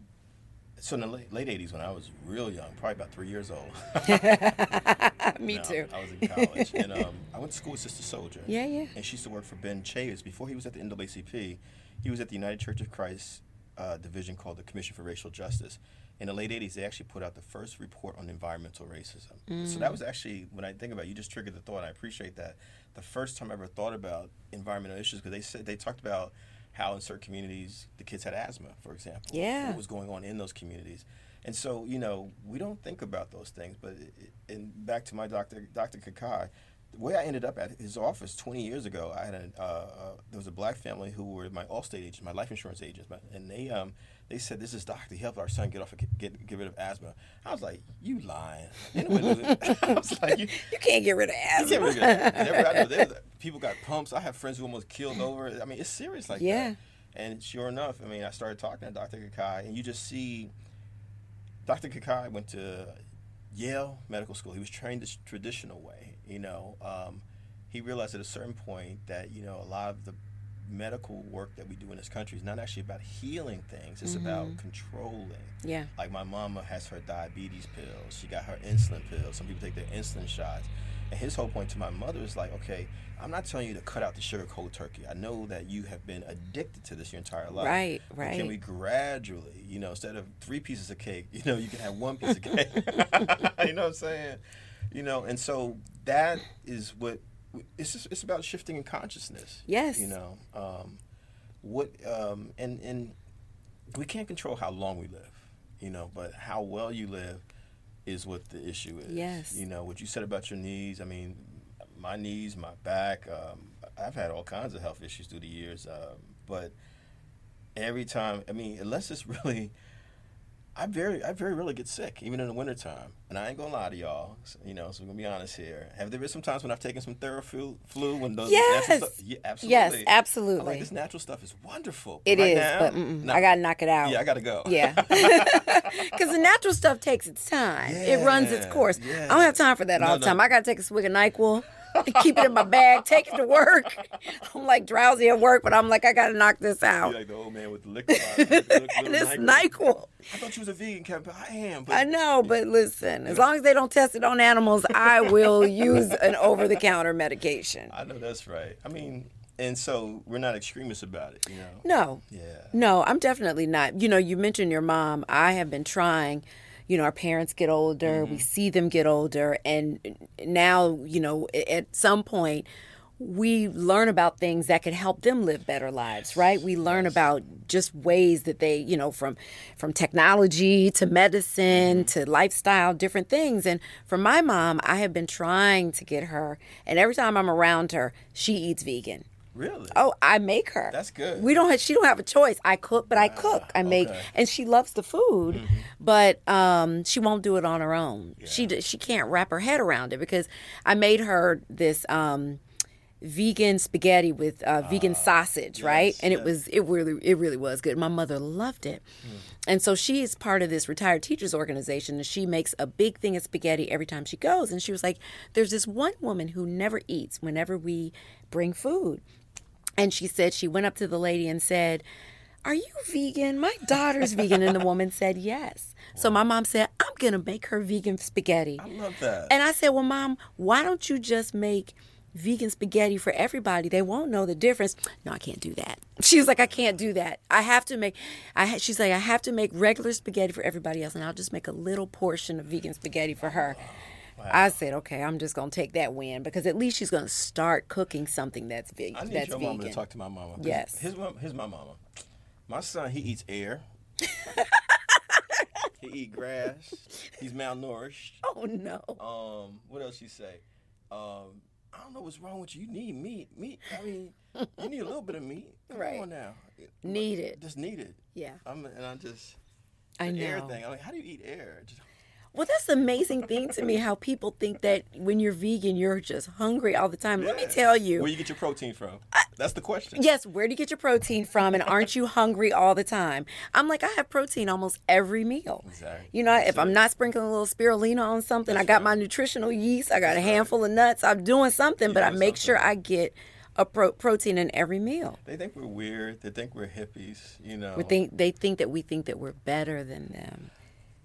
So in the late, late 80s, when I was real young, probably about three years old. Me No, too. I was in college, and um, I went to school with Sister Souljah. Yeah, yeah. And she used to work for Ben Chavis before he was at the NAACP. He was at the United Church of Christ uh, division called the Commission for Racial Justice. In the late '80s, they actually put out the first report on environmental racism. So Mm. that was actually when I think about it, you just triggered the thought. I appreciate that. The first time I ever thought about environmental issues because they said they talked about how in certain communities the kids had asthma, for example. Yeah. What was going on in those communities. And so, you know, we don't think about those things. But it, and back to my doctor, Dr. Kakai, the way I ended up at his office 20 years ago, I had a, uh, uh, there was a black family who were my Allstate agents, my life insurance agents, my- and they um they said this is doctor, he helped our son get off of, get get rid of asthma. I was like, you lying? Anyway, I was like, you, You can't get rid of asthma. can't get it. And everybody I know, there's- people got pumps. I have friends who almost killed over. it. I mean, it's serious like Yeah. that. And sure enough, I mean, I started talking to Dr. Kakai, and you just see Dr. Kakai went to Yale Medical School. He was trained the traditional way. You know, um, he realized at a certain point that you know a lot of the medical work that we do in this country is not actually about healing things. It's about mm-hmm. controlling. Yeah. Like my mama has her diabetes pills. She got her insulin pills. Some people take their insulin shots. And his whole point to my mother is like, okay, I'm not telling you to cut out the sugar cold turkey. I know that you have been addicted to this your entire life. Right, But right. Can we gradually, you know, instead of three pieces of cake, you know, you can have one piece of cake. you know what I'm saying? You know, and so that is what it's just, it's about shifting in consciousness. Yes. You know, um, what um, and and we can't control how long we live, you know, but how well you live is what the issue is. Yes. You know, what you said about your knees, I mean, my knees, my back, um, I've had all kinds of health issues through the years, um, but every time, I mean, unless it's really, I very, I very rarely get sick, even in the wintertime. And I ain't gonna lie to y'all, so, you know, so we're gonna be honest here. Have there been some times when I've taken some Theraflu flu when those Yes. natural stuff? Yeah, absolutely. Yes, I'm absolutely. like, this natural stuff is wonderful. It right is, now, but. I gotta knock it out. Yeah, I gotta go. Yeah. Because the natural stuff takes its time. it runs its course. yeah. I don't have time for that all No, the no. time. I got to take a swig of NyQuil, keep it in my bag, take it to work. I'm like drowsy at work, but I'm like, I got to knock this out. You're like the old man with the liquor bottle. Look- look- and it's NyQuil. NyQuil. I thought you was a vegan, Kevin. I am. But I know, but listen, as long as they don't test it on animals, I will use an over the counter medication. I know that's right. I mean, and so we're not extremists about it, you know. No, Yeah. No, I'm definitely not. You know, you mentioned your mom. I have been trying. You know, our parents get older, we mm-hmm. see them get older, and now, you know, at some point, we learn about things that could help them live better lives, right? We learn about just ways that they, you know, from from technology to medicine mm-hmm. to lifestyle, different things. And for my mom, I have been trying to get her, and every time I'm around her, she eats vegan. Really? Oh, I make her. That's good. We don't. Have, she don't have a choice. I cook, but I cook. I make, okay. and she loves the food, but um, she won't do it on her own. She d- she can't wrap her head around it because I made her this um, vegan spaghetti with uh, vegan sausage, right? And it was it really it really was good. My mother loved it, and so she is part of this retired teachers organization, and she makes a big thing of spaghetti every time she goes. And she was like, "There's this one woman who never eats whenever we bring food." And she said she went up to the lady and said, Are you vegan? My daughter's vegan. And the woman said, Yes. So my mom said, I'm going to make her vegan spaghetti. I love that. And I said, Well, mom, why don't you just make vegan spaghetti for everybody? They won't know the difference. No, I can't do that. She was like, I can't do that. I have to make, I ha- she's like, I have to make regular spaghetti for everybody else. And I'll just make a little portion of vegan spaghetti for her. I said, okay, I'm just gonna take that win because at least she's gonna start cooking something that's vegan. I need that's your vegan. mama to talk to my mama. Yes. His his my mama. My son, he eats air. he eat grass. He's malnourished. Oh no. Um, what else you say? Um, I don't know what's wrong with you. You need meat. Meat. I mean, you need a little bit of meat. Come Right. on now. Need it. Just need it. Yeah. I'm, and I just. I The air thing. I'm like, how do you eat air? Just, Well, that's the amazing thing to me how people think that when you're vegan, you're just hungry all the time. Let me tell you. Where you get your protein from? That's the question. Yes, where do you get your protein from? And aren't you hungry all the time? I'm like, I have protein almost every meal. Exactly. You know, if I'm not sprinkling a little spirulina on something, I got my nutritional yeast, I got a handful of nuts, I'm doing something, but I make something. sure I get a pro- protein in every meal. They think we're weird. They think we're hippies. You know. We think they think that we think that we're better than them.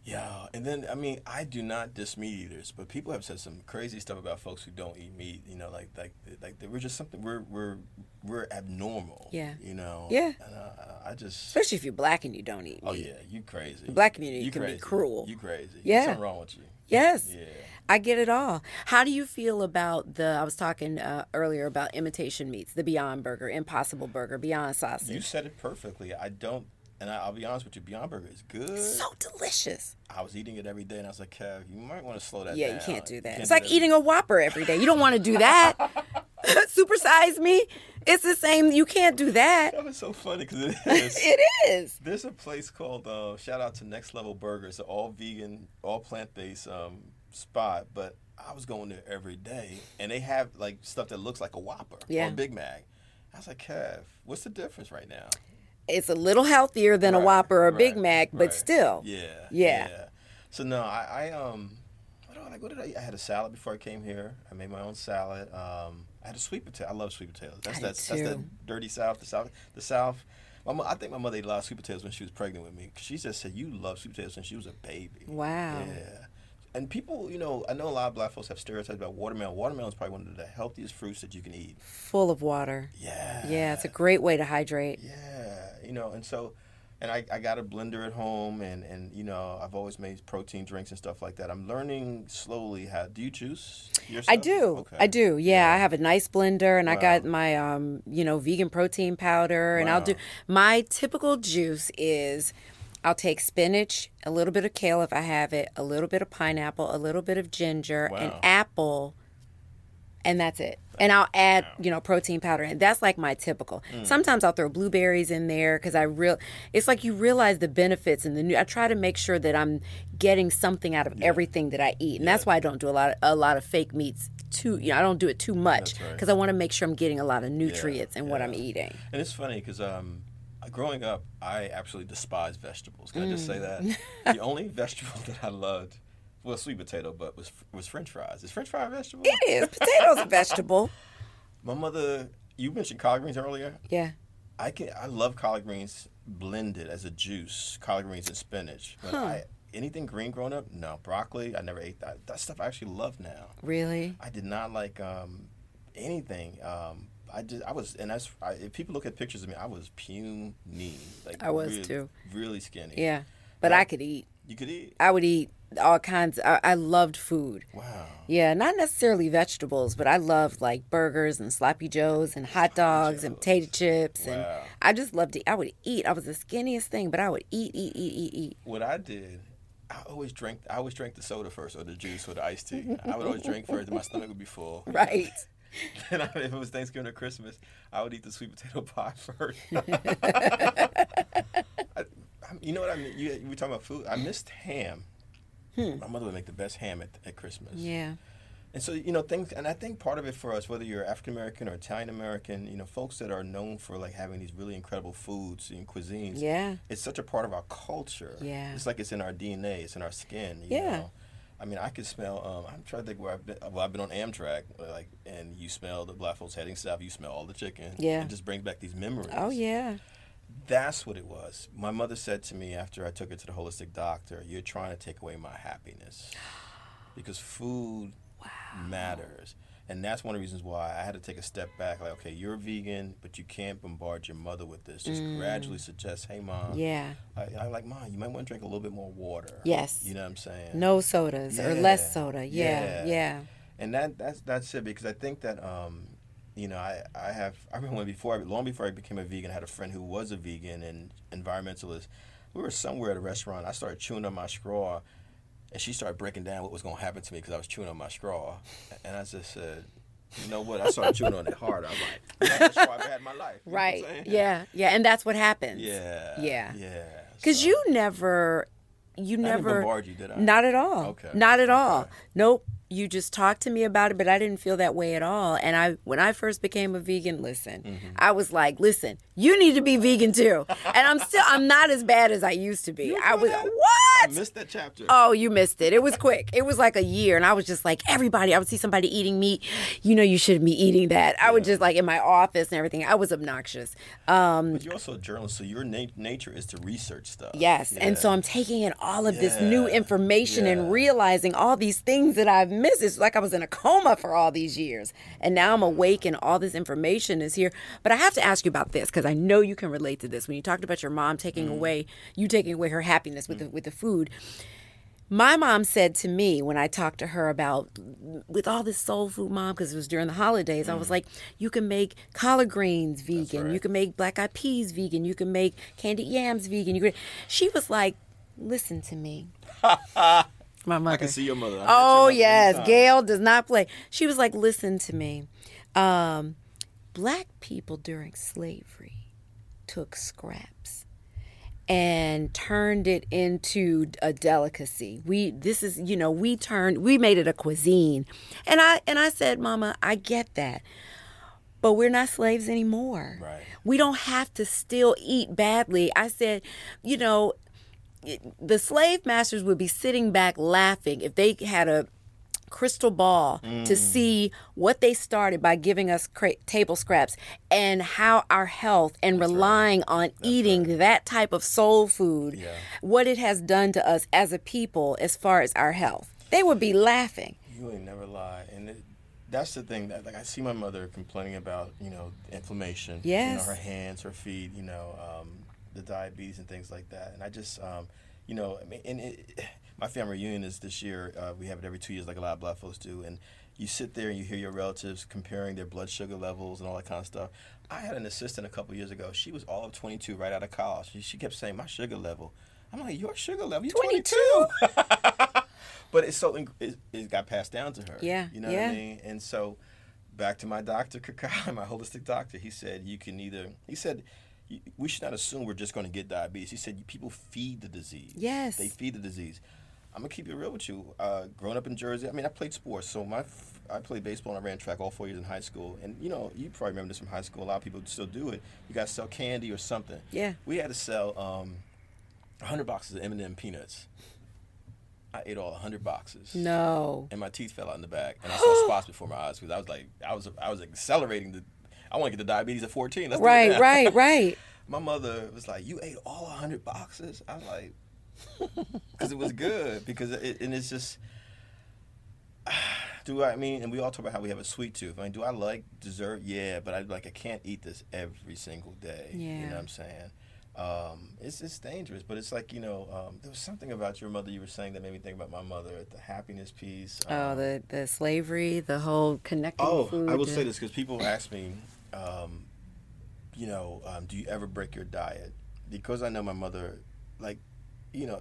Yeah, and then I mean, I do not diss meat eaters, but people have said some crazy stuff about folks who don't eat meat. You know, like like like we're just something we're we're we're abnormal. Yeah. You know. Yeah. And uh, I just. Especially if you're black and you don't eat meat. Oh yeah, you crazy. black community you can be cruel. You crazy. Yeah. Something wrong with you. Yes. Yeah. I get it all. How do you feel about the? I was talking uh, earlier about imitation meats, the Beyond Burger, Impossible Burger, Beyond Sausage. You said it perfectly. I don't, and I, I'll be honest with you. Beyond Burger is good. so delicious. I was eating it every day, and I was like, Kev, you might want to slow that Yeah, down. Yeah, you can't do that. can't It's do like that. eating a Whopper every day. You don't want to do that. Supersize me. It's the same. You can't do that. That was so funny because it is. It is. There's a place called uh, shout out to Next Level Burgers, an all vegan, all plant based um, spot. But I was going there every day, and they have like stuff that looks like a Whopper Yeah. or a Big Mac. I was like, Kev, what's the difference right now? It's a little healthier than a Whopper or a right, Big Mac, but right. still. Yeah, Yeah. So no, I, I um, what I? What did I? eat? I had a salad before I came here. I made my own salad. Um, I had a sweet potato. I love sweet potatoes. That's I that. That's that dirty South. The South. The South. My, I think my mother ate a lot of sweet potatoes when she was pregnant with me. she just said you love sweet potatoes since she was a baby. Wow. Yeah. And people, you know, I know a lot of black folks have stereotypes about watermelon. Watermelon is probably one of the healthiest fruits that you can eat. Full of water. Yeah. Yeah, it's a great way to hydrate. Yeah, you know, and so, and I, I got a blender at home, and and you know, I've always made protein drinks and stuff like that. I'm learning slowly how. Do you juice yourself? I do. Okay. I do. Yeah, I have a nice blender and I got my um, you know, vegan protein powder and I'll do my typical juice is I'll take spinach, a little bit of kale if I have it, a little bit of pineapple, a little bit of ginger, an apple, and that's it. And I'll add, you know, protein powder, and that's like my typical. Mm. Sometimes I'll throw blueberries in there because I real. It's like you realize the benefits and the new. I try to make sure that I'm getting something out of everything that I eat, and that's why I don't do a lot of a lot of fake meats. Too, you know, I don't do it too much That's right. because I want to make sure I'm getting a lot of nutrients in what I'm eating. And it's funny because um, growing up, I absolutely despise vegetables. Can I just say that? the only vegetable that I loved, well, sweet potato, but was was French fries. Is French fry a vegetable? It is potatoes a vegetable. My mother, you mentioned collard greens earlier. Yeah. I can I love collard greens blended as a juice, collard greens and spinach. But I, anything green growing up, no. Broccoli, I never ate that. That stuff I actually love now. Really? I did not like um, anything. Um, I just I was and that's I, if people look at pictures of me, I was puny, like I was really, too. really skinny. Yeah. But I could eat. you could eat. I would eat all kinds. I, I loved food. Wow. Yeah, not necessarily vegetables, but I loved like burgers and sloppy joes and hot dogs and potato chips, and Wow. I just loved to. I would eat. I was the skinniest thing, but I would eat, eat, eat, eat, eat. What I did, I always drank. I always drank the soda first, or the juice, or the iced tea. I would always drink first, and my stomach would be full. Right. And I, if it was Thanksgiving or Christmas, I would eat the sweet potato pie first. I, you know what I mean? You, you were talking about food. I missed ham. My mother would make the best ham at, at Christmas. Hmm. Yeah. And so, you know, things, and I think part of it for us, whether you're African American or Italian American, you know, folks that are known for like having these really incredible foods and cuisines, Yeah. it's such a part of our culture. Yeah. It's like it's in our DNA, it's in our skin. You Yeah. Know? I mean, I could smell. Um, I'm trying to think where I've been. Well, I've been on Amtrak, like, and you smell the black folks heading south. You smell all the chicken. Yeah. It just brings back these memories. Oh yeah. That's what it was. My mother said to me after I took her to the holistic doctor, "You're trying to take away my happiness because food matters." And that's one of the reasons why I had to take a step back. Like, okay, you're vegan, but you can't bombard your mother with this. Just gradually suggest, "Hey, mom, Mm. Yeah. I, I like mom. You might want to drink a little bit more water." Yes. You know what I'm saying? No sodas or less soda. Yeah. Yeah. Yeah. and that that's that's it because I think that um, you know I I have I remember when before long before I became a vegan I had a friend who was a vegan and environmentalist. We were somewhere at a restaurant. I started chewing on my straw, and she started breaking down what was going to happen to me because I was chewing on my straw, and I just said. You know what? I started chewing on it harder. I'm like, "That's the straw I've had my life. You know what I'm Right. Yeah. Yeah. And that's what happens. Yeah. Yeah. Yeah. Because So- you never, you never bombard you, did I? not at all. Okay. Not at all. Nope. You just talked to me about it, but I didn't feel that way at all. And I when I first became a vegan, listen, Mm-hmm. I was like, listen, you need to be vegan too. And I'm still I'm not as bad as I used to be. I was that? I what? missed that chapter. Oh, you missed it. It was quick. It was like a year, and I was just like, everybody. I would see somebody eating meat. You know, you shouldn't be eating that. I would just like in my office and everything. I was obnoxious. Um, But you're also a journalist, so your na- nature is to research stuff. Yes. And so I'm taking in all of this new information Yeah. and realizing all these things that I've missed. It's like I was in a coma for all these years. And now I'm awake and all this information is here. But I have to ask you about this because I know you can relate to this. When you talked about your mom taking mm. away, you taking away her happiness with the mm. with the food. My mom said to me when I talked to her about with all this soul food, mom, because it was during the holidays, I was mm. like, you can make collard greens vegan, right. you can make black eyed peas vegan, you can make candied yams vegan. You can. She was like, listen to me. My mother. I can see your mother. I Oh mother yes. Gail does not play. She was like, "Listen to me. Um, black people during slavery took scraps and turned it into a delicacy. We this is, you know, we turned we made it a cuisine." And I and I said, "Mama, I get that." But we're not slaves anymore. Right. We don't have to still eat badly. I said, you know, the slave masters would be sitting back laughing if they had a crystal ball to Mm. see what they started by giving us cra- table scraps and how our health and relying on eating that type of soul food Yeah. what it has done to us as a people as far as our health they would be laughing You ain't never lie, and it, that's the thing that like I see my mother complaining about, you know, inflammation. You Yes. know, her hands, her feet, you know, um, the diabetes and things like that. And I just, um, you know, I mean, and it, my family reunion is this year. Uh, we have it every two years, like a lot of black folks do, and. You sit there and you hear your relatives comparing their blood sugar levels and all that kind of stuff. I had an assistant a couple years ago. She was all of 22 right out of college. She, she kept saying, My sugar level. I'm like, Your sugar level? You're 22. but it's so it, it got passed down to her. Yeah, you know yeah. what I mean. And so, back to my doctor, Kakai, my holistic doctor. He said you can either. He said "You- we should not assume we're just going to get diabetes. He said people feed the disease. Yes. they feed the disease. I'm gonna keep it real with you. Uh, growing up in Jersey, I mean, I played sports. So my, f- I played baseball and I ran track all four years in high school. And you know, you probably remember this from high school. A lot of people still do it. You got to sell candy or something. Yeah. We had to sell um, 100 boxes of M&M peanuts. I ate all 100 boxes no and my teeth fell out in the back, and I saw spots before my eyes because I was like, I was, I was accelerating the. I want to get the diabetes at 14. Let's right right right My mother was like, "You ate all 100 boxes." I was like, because it was good because it, and it's just. Do I I mean, and we all talk about how we have a sweet tooth. I mean, do I like dessert? Yeah, but I like I can't eat this every single day. Yeah. You know what I'm saying? Um, it's it's dangerous, but it's like you know, um, there was something about your mother you were saying that made me think about my mother, the happiness piece. oh um, the the slavery the whole connecting Oh, food I will to- say this because people ask me, um, you know, um, do you ever break your diet? Because I know my mother, like, you know,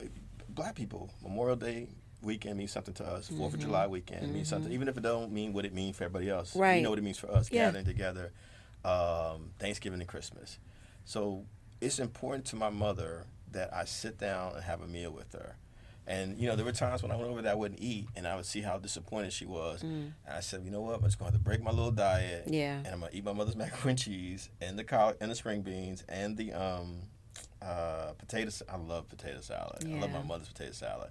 black people, Memorial Day weekend means something to us. 4th Mm-hmm. of July weekend means something, even if it don't mean what it means for everybody else. Right. You know what it means for us, Yeah. gathering together, um, Thanksgiving and Christmas. So it's important to my mother that I sit down and have a meal with her. And you know, there were times when I went over there I wouldn't eat, and I would see how disappointed she was. And I said, you know what? I'm just going to have to break my little diet. Mm. Yeah. And I'm gonna eat my mother's macaroni and cheese, and the cow, and the spring beans, and the um, uh, potatoes. I love potato salad. I love my mother's potato salad.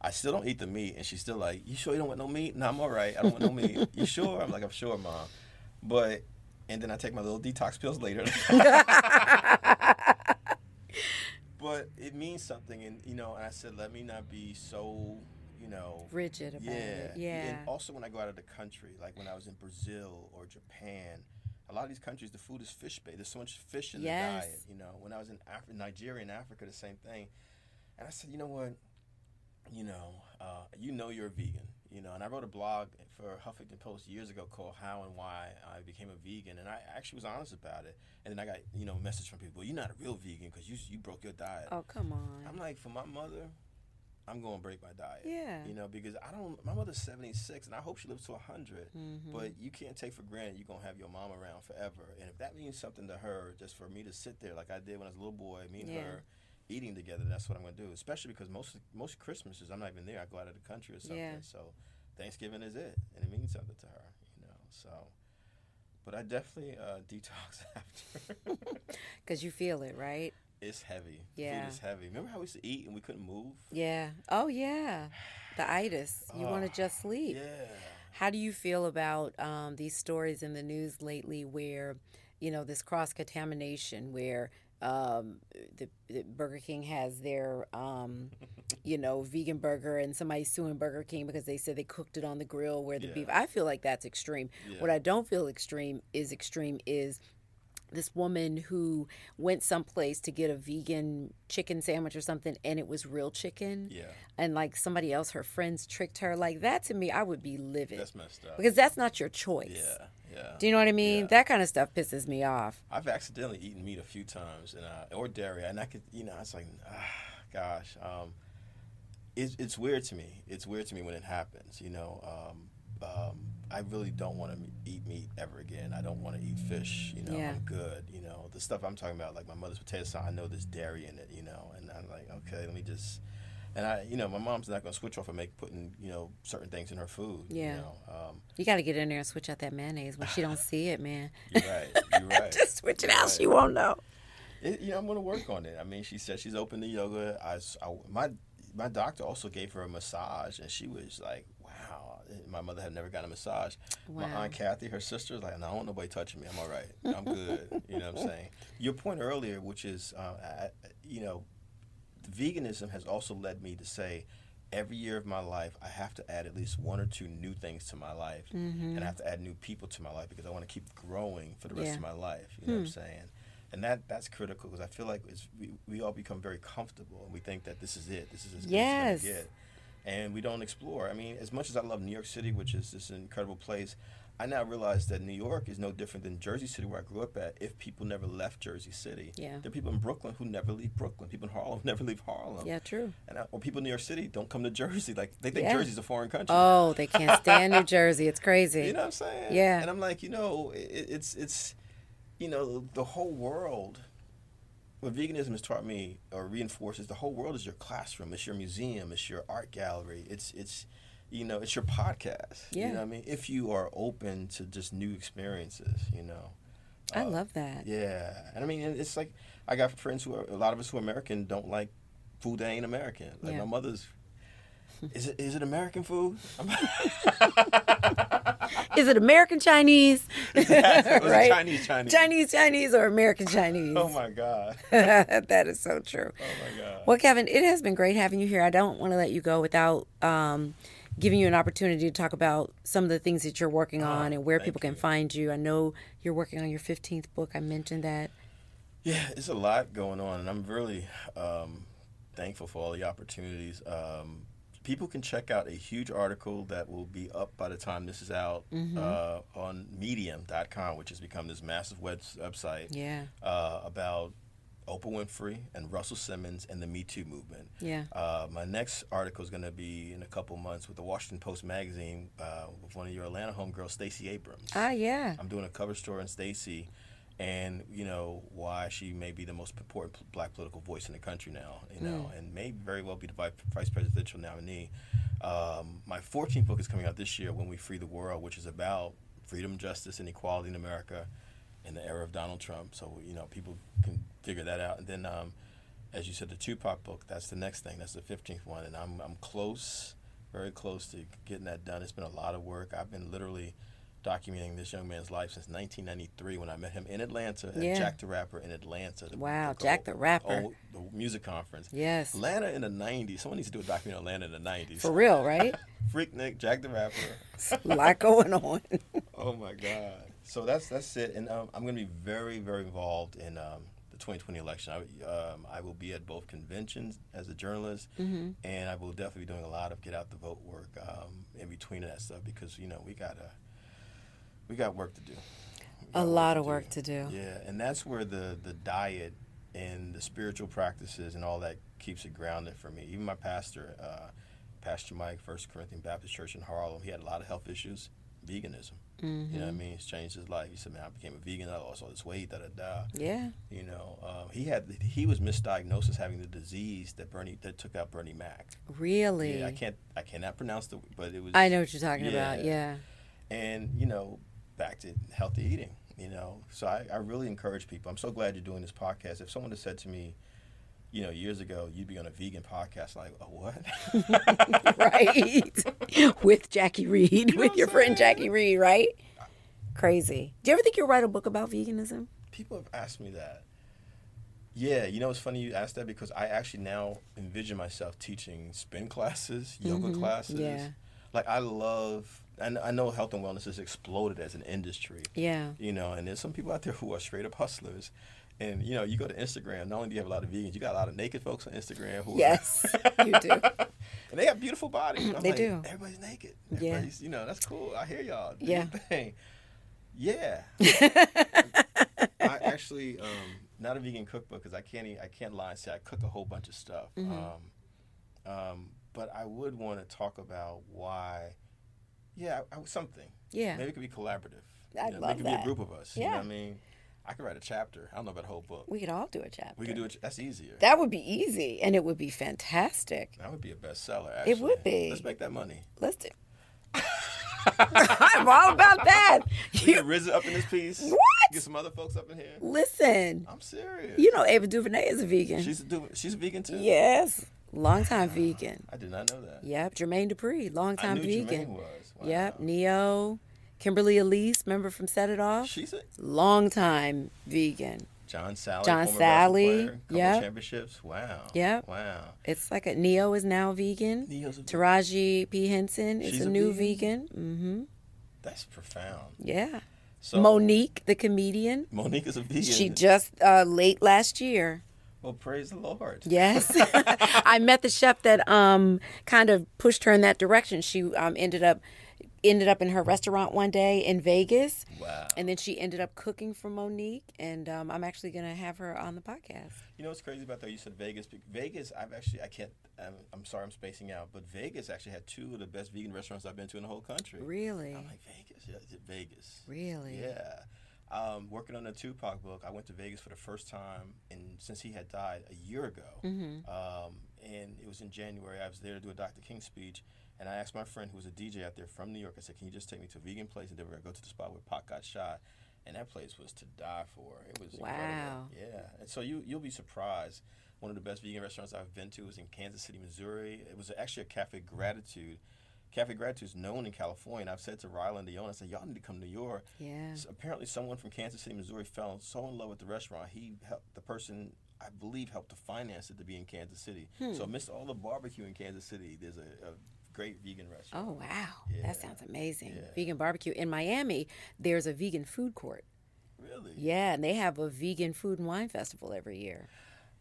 I still don't eat the meat, and she's still like, "You sure you don't want no meat?" No, I'm all right. I don't want no meat. You sure? I'm like, "I'm sure, mom." But and then I take my little detox pills later. but it means something, and you know. And I said, let me not be so, you know, rigid about yeah, it yeah And also when I go out of the country, like when I was in Brazil or Japan, a lot of these countries the food is fish based. There's so much fish in Yes. the diet. You know, when I was in Af- Nigeria and Africa, the same thing. And I said, you know what? You know, uh, you know you're a vegan. You know, and I wrote a blog for Huffington Post years ago called "How and Why I Became a Vegan," and I actually was honest about it. And then I got you know a message from people, well, "You're not a real vegan because you you broke your diet." oh come on I'm like, for my mother, I'm going to break my diet. Yeah. You know, because I don't, my mother's 76 and I hope she lives to 100. Mm-hmm. But you can't take for granted you're going to have your mom around forever. And if that means something to her, just for me to sit there like I did when I was a little boy, me and Yeah. her, eating together, that's what I'm gonna do. Especially because most most Christmases I'm not even there. I go out of the country or something. Yeah. So Thanksgiving is it, and it means something to her, you know. So, but I definitely uh, detox after. Because you feel it, right? it's heavy. Yeah. Food is heavy. Remember how we used to eat and we couldn't move? Yeah. Oh, yeah. The itis. You want to just sleep. Yeah. How do you feel about um, these stories in the news lately where, you know, this cross contamination where um, the, the Burger King has their, um, you know, vegan burger and somebody's suing Burger King because they said they cooked it on the grill where the Yeah. beef. I feel like that's extreme. What I don't feel extreme is extreme is this woman who went someplace to get a vegan chicken sandwich or something and it was real chicken Yeah. and like somebody else her friends tricked her like that to me i would be livid That's messed up. because that's not your choice yeah. Yeah. do you know what i mean Yeah. that kind of stuff pisses me off I've accidentally eaten meat a few times, and uh, or dairy, and I could, you know, it's like, ah, gosh, um, it's it's weird to me. It's weird to me when it happens. You know, um, um, I really don't want to eat meat ever again. I don't want to eat fish. You know, Yeah. I'm good. You know, the stuff I'm talking about, like my mother's potato salad, I know there's dairy in it. You know, and I'm like, okay, let me just. And I, you know, my mom's not gonna switch off and make putting, you know, certain things in her food. Yeah. You know, um, you got to get in there and switch out that mayonnaise when she don't see it man you're right. You're right. just switch it You're out right. she won't know It, you know, I'm going to work on it. I mean, she said she's open to yoga. I, I- my my doctor also gave her a massage, and she was like, "Wow." My mother had never gotten a massage. Wow. My aunt Kathy, her sister, was like, "No, I don't want nobody touching me. I'm all right. I'm good." you know what I'm saying? Your point earlier, which is, uh, I, you know, veganism has also led me to say. Every year of my life, I have to add at least one or two new things to my life, mm-hmm. and I have to add new people to my life because I want to keep growing for the rest Yeah. of my life. You know what I'm hmm. saying? and that that's critical because I feel like it's, we we all become very comfortable and we think that this is it, this is as good Yes. as it's and we don't explore. I mean, as much as I love New York City, which is this incredible place, I now realize that New York is no different than Jersey City, where I grew up at. If people never left Jersey City, Yeah. there are people in Brooklyn who never leave Brooklyn. People in Harlem never leave Harlem. yeah true And I, or people in New York City don't come to Jersey. Like they think Yeah. Jersey's a foreign country. oh they can't stand new jersey it's crazy You know what I'm saying? Yeah. And I'm like, you know, it, it's it's, you know, the whole world. What veganism has taught me or reinforces the whole world is your classroom. It's your museum. It's your art gallery. It's it's, you know, it's your podcast. Yeah. You know what I mean? If you are open to just new experiences, you know. i Uh, love that Yeah, and I mean, it's like I got friends who are a lot of us who are American don't like food that ain't American. Like Yeah. my mother's. Is it is it American food? Is it american chinese it right Chinese Chinese. chinese chinese or american chinese Oh my god. that is so true Oh my god. Well, Kevin, it has been great having you here. I don't want to let you go without um, giving you an opportunity to talk about some of the things that you're working on and where people can you. find you. I know you're working on your 15th book. I mentioned that. Yeah, it's a lot going on, and I'm really um, thankful for all the opportunities. Um, people can check out a huge article that will be up by the time this is out Mm-hmm. uh, on Medium.com, which has become this massive web- website Yeah. uh, about Oprah Winfrey and Russell Simmons and the Me Too movement. Yeah. Uh, my next article is going to be in a couple months with the Washington Post magazine uh, with one of your Atlanta homegirls, Stacey Abrams. Ah, yeah. I'm doing a cover story on Stacey, and you know why she may be the most important p- black political voice in the country now. You know, and may very well be the vi- vice presidential nominee. Um, my 14th book is coming out this year, When We Free the World, which is about freedom, justice, and equality in America in the era of Donald Trump. So you know, people can figure that out. And then, um, as you said, the Tupac book. That's the next thing. That's the 15th one, and I'm I'm close, very close to getting that done. It's been a lot of work. I've been literally documenting this young man's life since 1993 when I met him in Atlanta at Yeah. Jack the Rapper in Atlanta. The, Wow, the- Jack the Rapper. Oh, the music conference. Yes. Atlanta in the 90s. Someone needs to do a documentary on Atlanta in the 90s. For real, right? Freaknik, Jack the Rapper. a lot going on. oh my God. So that's that's it, and um, I'm going to be very very involved in um, the 2020 election. I, um, I will be at both conventions as a journalist, Mm-hmm. and I will definitely be doing a lot of get out the vote work um, in between that stuff because you know we got to we got work to do. A lot of work to do. Yeah, and that's where the the diet and the spiritual practices and all that keeps it grounded for me. Even my pastor, uh, Pastor Mike, First Corinthian Baptist Church in Harlem, he had a lot of health issues. Veganism. Mm-hmm. You know what I mean? It's changed his life. He said, "Man, I became a vegan. I lost all this weight. Da da da." Yeah. You know, um, he had he was misdiagnosed as having the disease that Bernie that took out Bernie Mac. Really? Yeah, I can't I cannot pronounce the, but it was. I know what you're talking Yeah. about. Yeah. and you know back to healthy eating you know so I, I really encourage people i'm so glad you're doing this podcast if someone had said to me you know years ago you'd be on a vegan podcast like oh what right. With Jacque Reid, know with your friend? Jacque Reid, right? Crazy. Do you ever think you'll write a book about veganism? people have asked me that yeah you know it's funny you asked that because i actually now envision myself teaching spin classes yoga classes Mm-hmm. yeah. like i love and I know health and wellness has exploded as an industry Yeah. you know, and there's some people out there who are straight up hustlers. And you know, you go to Instagram. Not only do you have a lot of vegans, you got a lot of naked folks on Instagram who, are- Yes, you do. and they have beautiful bodies. I'm They like, do. Everybody's naked. Yeah. You know, that's cool. I hear y'all. Do Yeah. Yeah. I actually, um, not a vegan cookbook because I can't. Eat, I can't lie and say I cook a whole bunch of stuff. Mm-hmm. Um, um, but I would want to talk about why. Yeah, I, I, something. Yeah. Maybe it could be collaborative. I'd you know, love Maybe it could be a group of us. You know Yeah. what I mean? I could write a chapter. I don't know about a whole book. We could all do a chapter. We could do it. That's easier. That would be easy, and it would be fantastic. That would be a bestseller. Actually. It would be. Let's make that money. Let's do. I'm all about that. You, get RZA up in this piece. What? Get some other folks up in here. listen, I'm serious. you know Ava DuVernay is a vegan. she's a du- she's a vegan too. yes, Long longtime vegan. I did not know that. Yep, Jermaine Dupri, I longtime knew vegan. Jermaine was. Wow. Yep, Neo, Kimberly Elise, member from Set It Off, She's a longtime vegan. John Salley. John Salley, basketball player, couple yep. championships. Wow. Yeah. Wow. It's like a Neo is now vegan. Neo's a- Taraji P Henson is She's a a new vegan? vegan. Mm-hmm. That's profound. Yeah. So Mo'Nique, the comedian, Mo'Nique is a vegan. she just uh, late last year. Well, praise the Lord. Yes, I met the chef that um kind of pushed her in that direction. She um ended up ended up in her restaurant one day in Vegas, Wow. and then she ended up cooking for Mo'Nique. And um, I'm actually gonna have her on the podcast. You know what's crazy about that? You said Vegas. Vegas, I've actually, I can't, I'm, I'm sorry I'm spacing out, but Vegas actually had two of the best vegan restaurants I've been to in the whole country. Really, I'm like, Vegas? Yeah, Vegas? really. Yeah. Um, working on the Tupac book, I went to Vegas for the first time and since he had died a year ago. Mm-hmm. Um, and it was in January. I was there to do a Dr. King speech. And I asked my friend who was a DJ out there from New York, I said, Can you just take me to a vegan place? And then we're going to go to the spot where Pac got shot. And that place was to die for. It was Wow. incredible. Yeah. And so you, you'll be surprised. One of the best vegan restaurants I've been to was in Kansas City, Missouri. It was actually a Cafe Gratitude. Cafe Gratitude is known in California. And I've said to Ryland, the owner, I said, Y'all need to come to New York. Yeah. S- apparently someone from Kansas City, Missouri fell so in love with the restaurant. He helped the person I believe helped to finance it to be in Kansas City. Hmm. So amidst all the barbecue in Kansas City, there's a, a great vegan restaurant. Oh wow, Yeah. that sounds amazing. Yeah. Vegan barbecue in Miami. There's a vegan food court. Really? Yeah, and they have a vegan food and wine festival every year.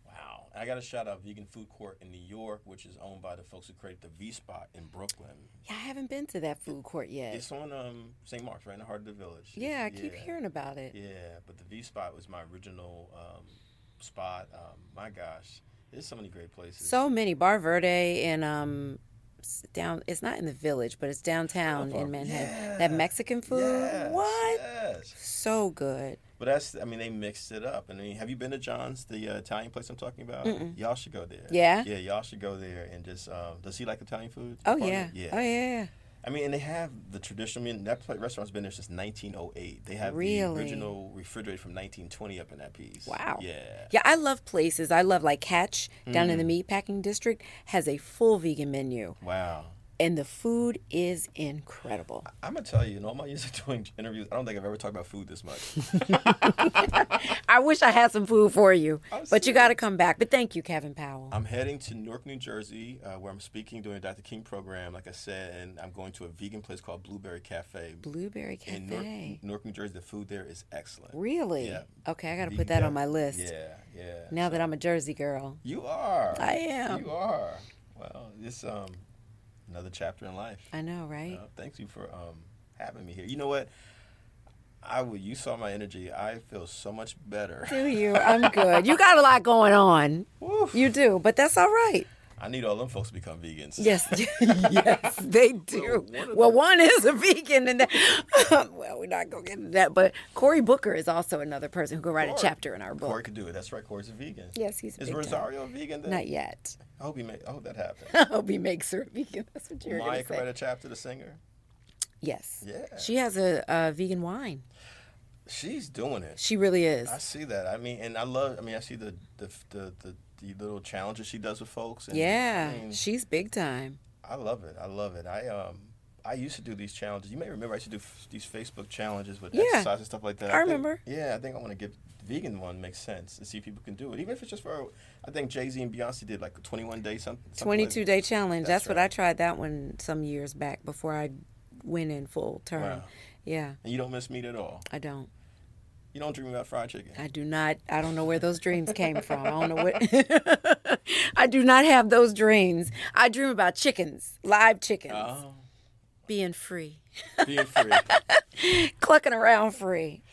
Wow. And I got a shout out Vegan Food Court in New York, which is owned by the folks who created the V Spot in Brooklyn. Yeah, I haven't been to that food court yet. It's on um, St. Mark's, right in the heart of the village. Yeah, I keep Yeah. hearing about it. Yeah, but the V Spot was my original um, spot. Um, my gosh, there's so many great places. So many Bar Verde and um down it's not in the village, but it's downtown in Manhattan. Yeah. That Mexican food. Yes, What? Yes. So good. But that's, I mean, they mixed it up. And I mean, have you been to John's, the uh, Italian place I'm talking about? Y'all should go there. Yeah? Yeah, y'all should go there and just, um, does he like Italian food? Oh yeah. Yeah. Oh yeah. I mean, and they have the traditional, I mean, that pla- restaurant's been there since 1908. They have Really? the original refrigerator from 1920 up in that piece. Wow. Yeah. Yeah, I love places. I love like Catch down Mm. in the meatpacking district has a full vegan menu, Wow. and the food is incredible. I'm to tell you, in all my years of doing interviews, I don't think I've ever talked about food this much. I wish I had some food for you, I'm but you got to come back. But thank you, Kevin Powell. I'm heading to Newark, New Jersey, uh, where I'm speaking during a Dr. King program, like I said, and I'm going to a vegan place called Blueberry Cafe. Blueberry Cafe. in Newark, Newark, New Jersey, the food there is excellent. Really? Yeah. Okay, I got to put that on my list. Yeah, yeah. Now that I'm a Jersey girl. you are, I am. You are. Well, it's um another chapter in life. I know, right? Uh, thanks you for um having me here. You know what? I would. You saw my energy. I feel so much better. Do you? I'm good. You got a lot going on. Woof. You do, but that's all right. I need all them folks to become vegans. Yes, yes, they do. Well, one Well, one is a vegan, and that, well, we're not gonna get into that. But Cory Booker is also another person who could write a chapter in our book. Cory could do it. That's right. Cory's a vegan. Yes, he's Is big time. Rosario a vegan? Then? Not yet. I hope he make. I hope that happens. I hope he makes her a vegan. That's what you're Mýa could write a chapter. The singer. Yes. Yeah. She has a, a vegan wine. She's doing it. She really is. I see that. I mean, and I love. I mean, I see the the the, the, the little challenges she does with folks. And, Yeah, I, mean, she's big time. I love it. I love it. I um. I used to do these challenges. You may remember I used to do f- these Facebook challenges with Yeah. exercise and stuff like that. I think- remember. yeah, I think I want to give vegan one makes sense and see if people can do it, even if it's just for. I think Jay Z and Beyonce did like a 21 day something. something like- 22 day challenge. That's That's, what I tried that one some years back before I went in full term. Wow. Yeah, And you don't miss meat at all. I don't. You don't dream about fried chicken. I do not. I don't know where those dreams came from. I don't know what. I do not have those dreams. I dream about chickens, live chickens, Oh, being free, being free. clucking around free.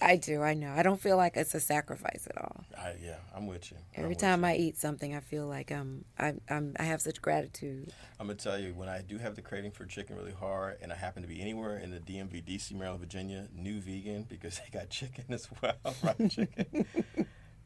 I do. I know. I don't feel like it's a sacrifice at all. I, yeah, I'm with you. I'm Every time you. I eat something, I feel like um, I, I'm, I have such gratitude. I'm gonna tell you when I do have the craving for chicken really hard, and I happen to be anywhere in the DMV, DC, Maryland, Virginia, NuVegan because they got chicken as well, fried chicken.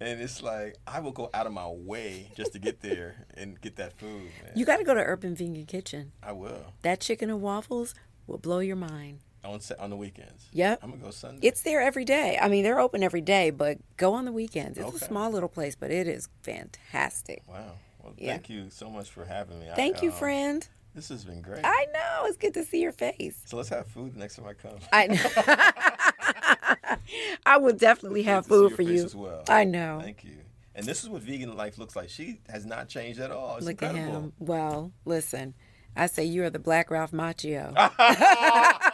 and it's like I will go out of my way just to get there and get that food. Man. You got to go to Urban Vegan Kitchen. I will That chicken and waffles will blow your mind. On on the weekends. Yep. I'm gonna go Sunday. It's there every day. I mean, they're open every day, but go on the weekends. It's Okay. a small little place, but it is fantastic. wow. Well, Yeah. thank you so much for having me. I, Thank you, um, friend. This has been great. I know. It's good to see your face. so let's have food next time I come. I know. I will definitely have Good to see food for you. as well. I know. Thank you. And this is what vegan life looks like. She has not changed at all. It's Look incredible. at him. Well, listen. I say you are the Black Ralph Macchio.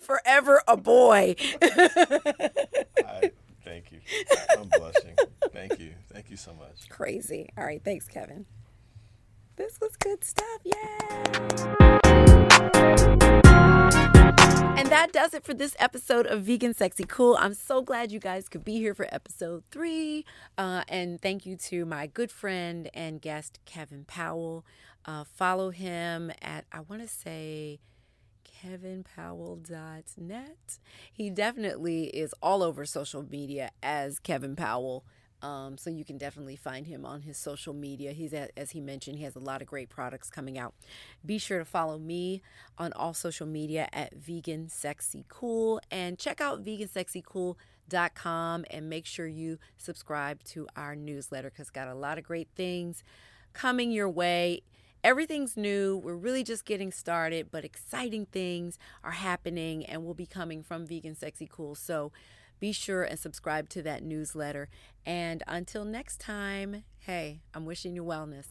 Forever a boy. I, thank you. I'm blushing. Thank you. Thank you so much. Crazy. All right. Thanks, Kevin. This was good stuff. Yay. And that does it for this episode of Vegan Sexy Cool. I'm so glad you guys could be here for episode three. Uh, and thank you to my good friend and guest, Kevin Powell. Uh, follow him at, I want to say, kevinpowell.net. He definitely is all over social media as Kevin Powell. Um, so you can definitely find him on his social media. He's at, as he mentioned, he has a lot of great products coming out. Be sure to follow me on all social media at Vegan Sexy Cool and check out vegansexycool.com and make sure you subscribe to our newsletter because got a lot of great things coming your way. Everything's new. We're really just getting started, but exciting things are happening and will be coming from Vegan Sexy Cool. So be sure and subscribe to that newsletter. And until next time, hey, I'm wishing you wellness.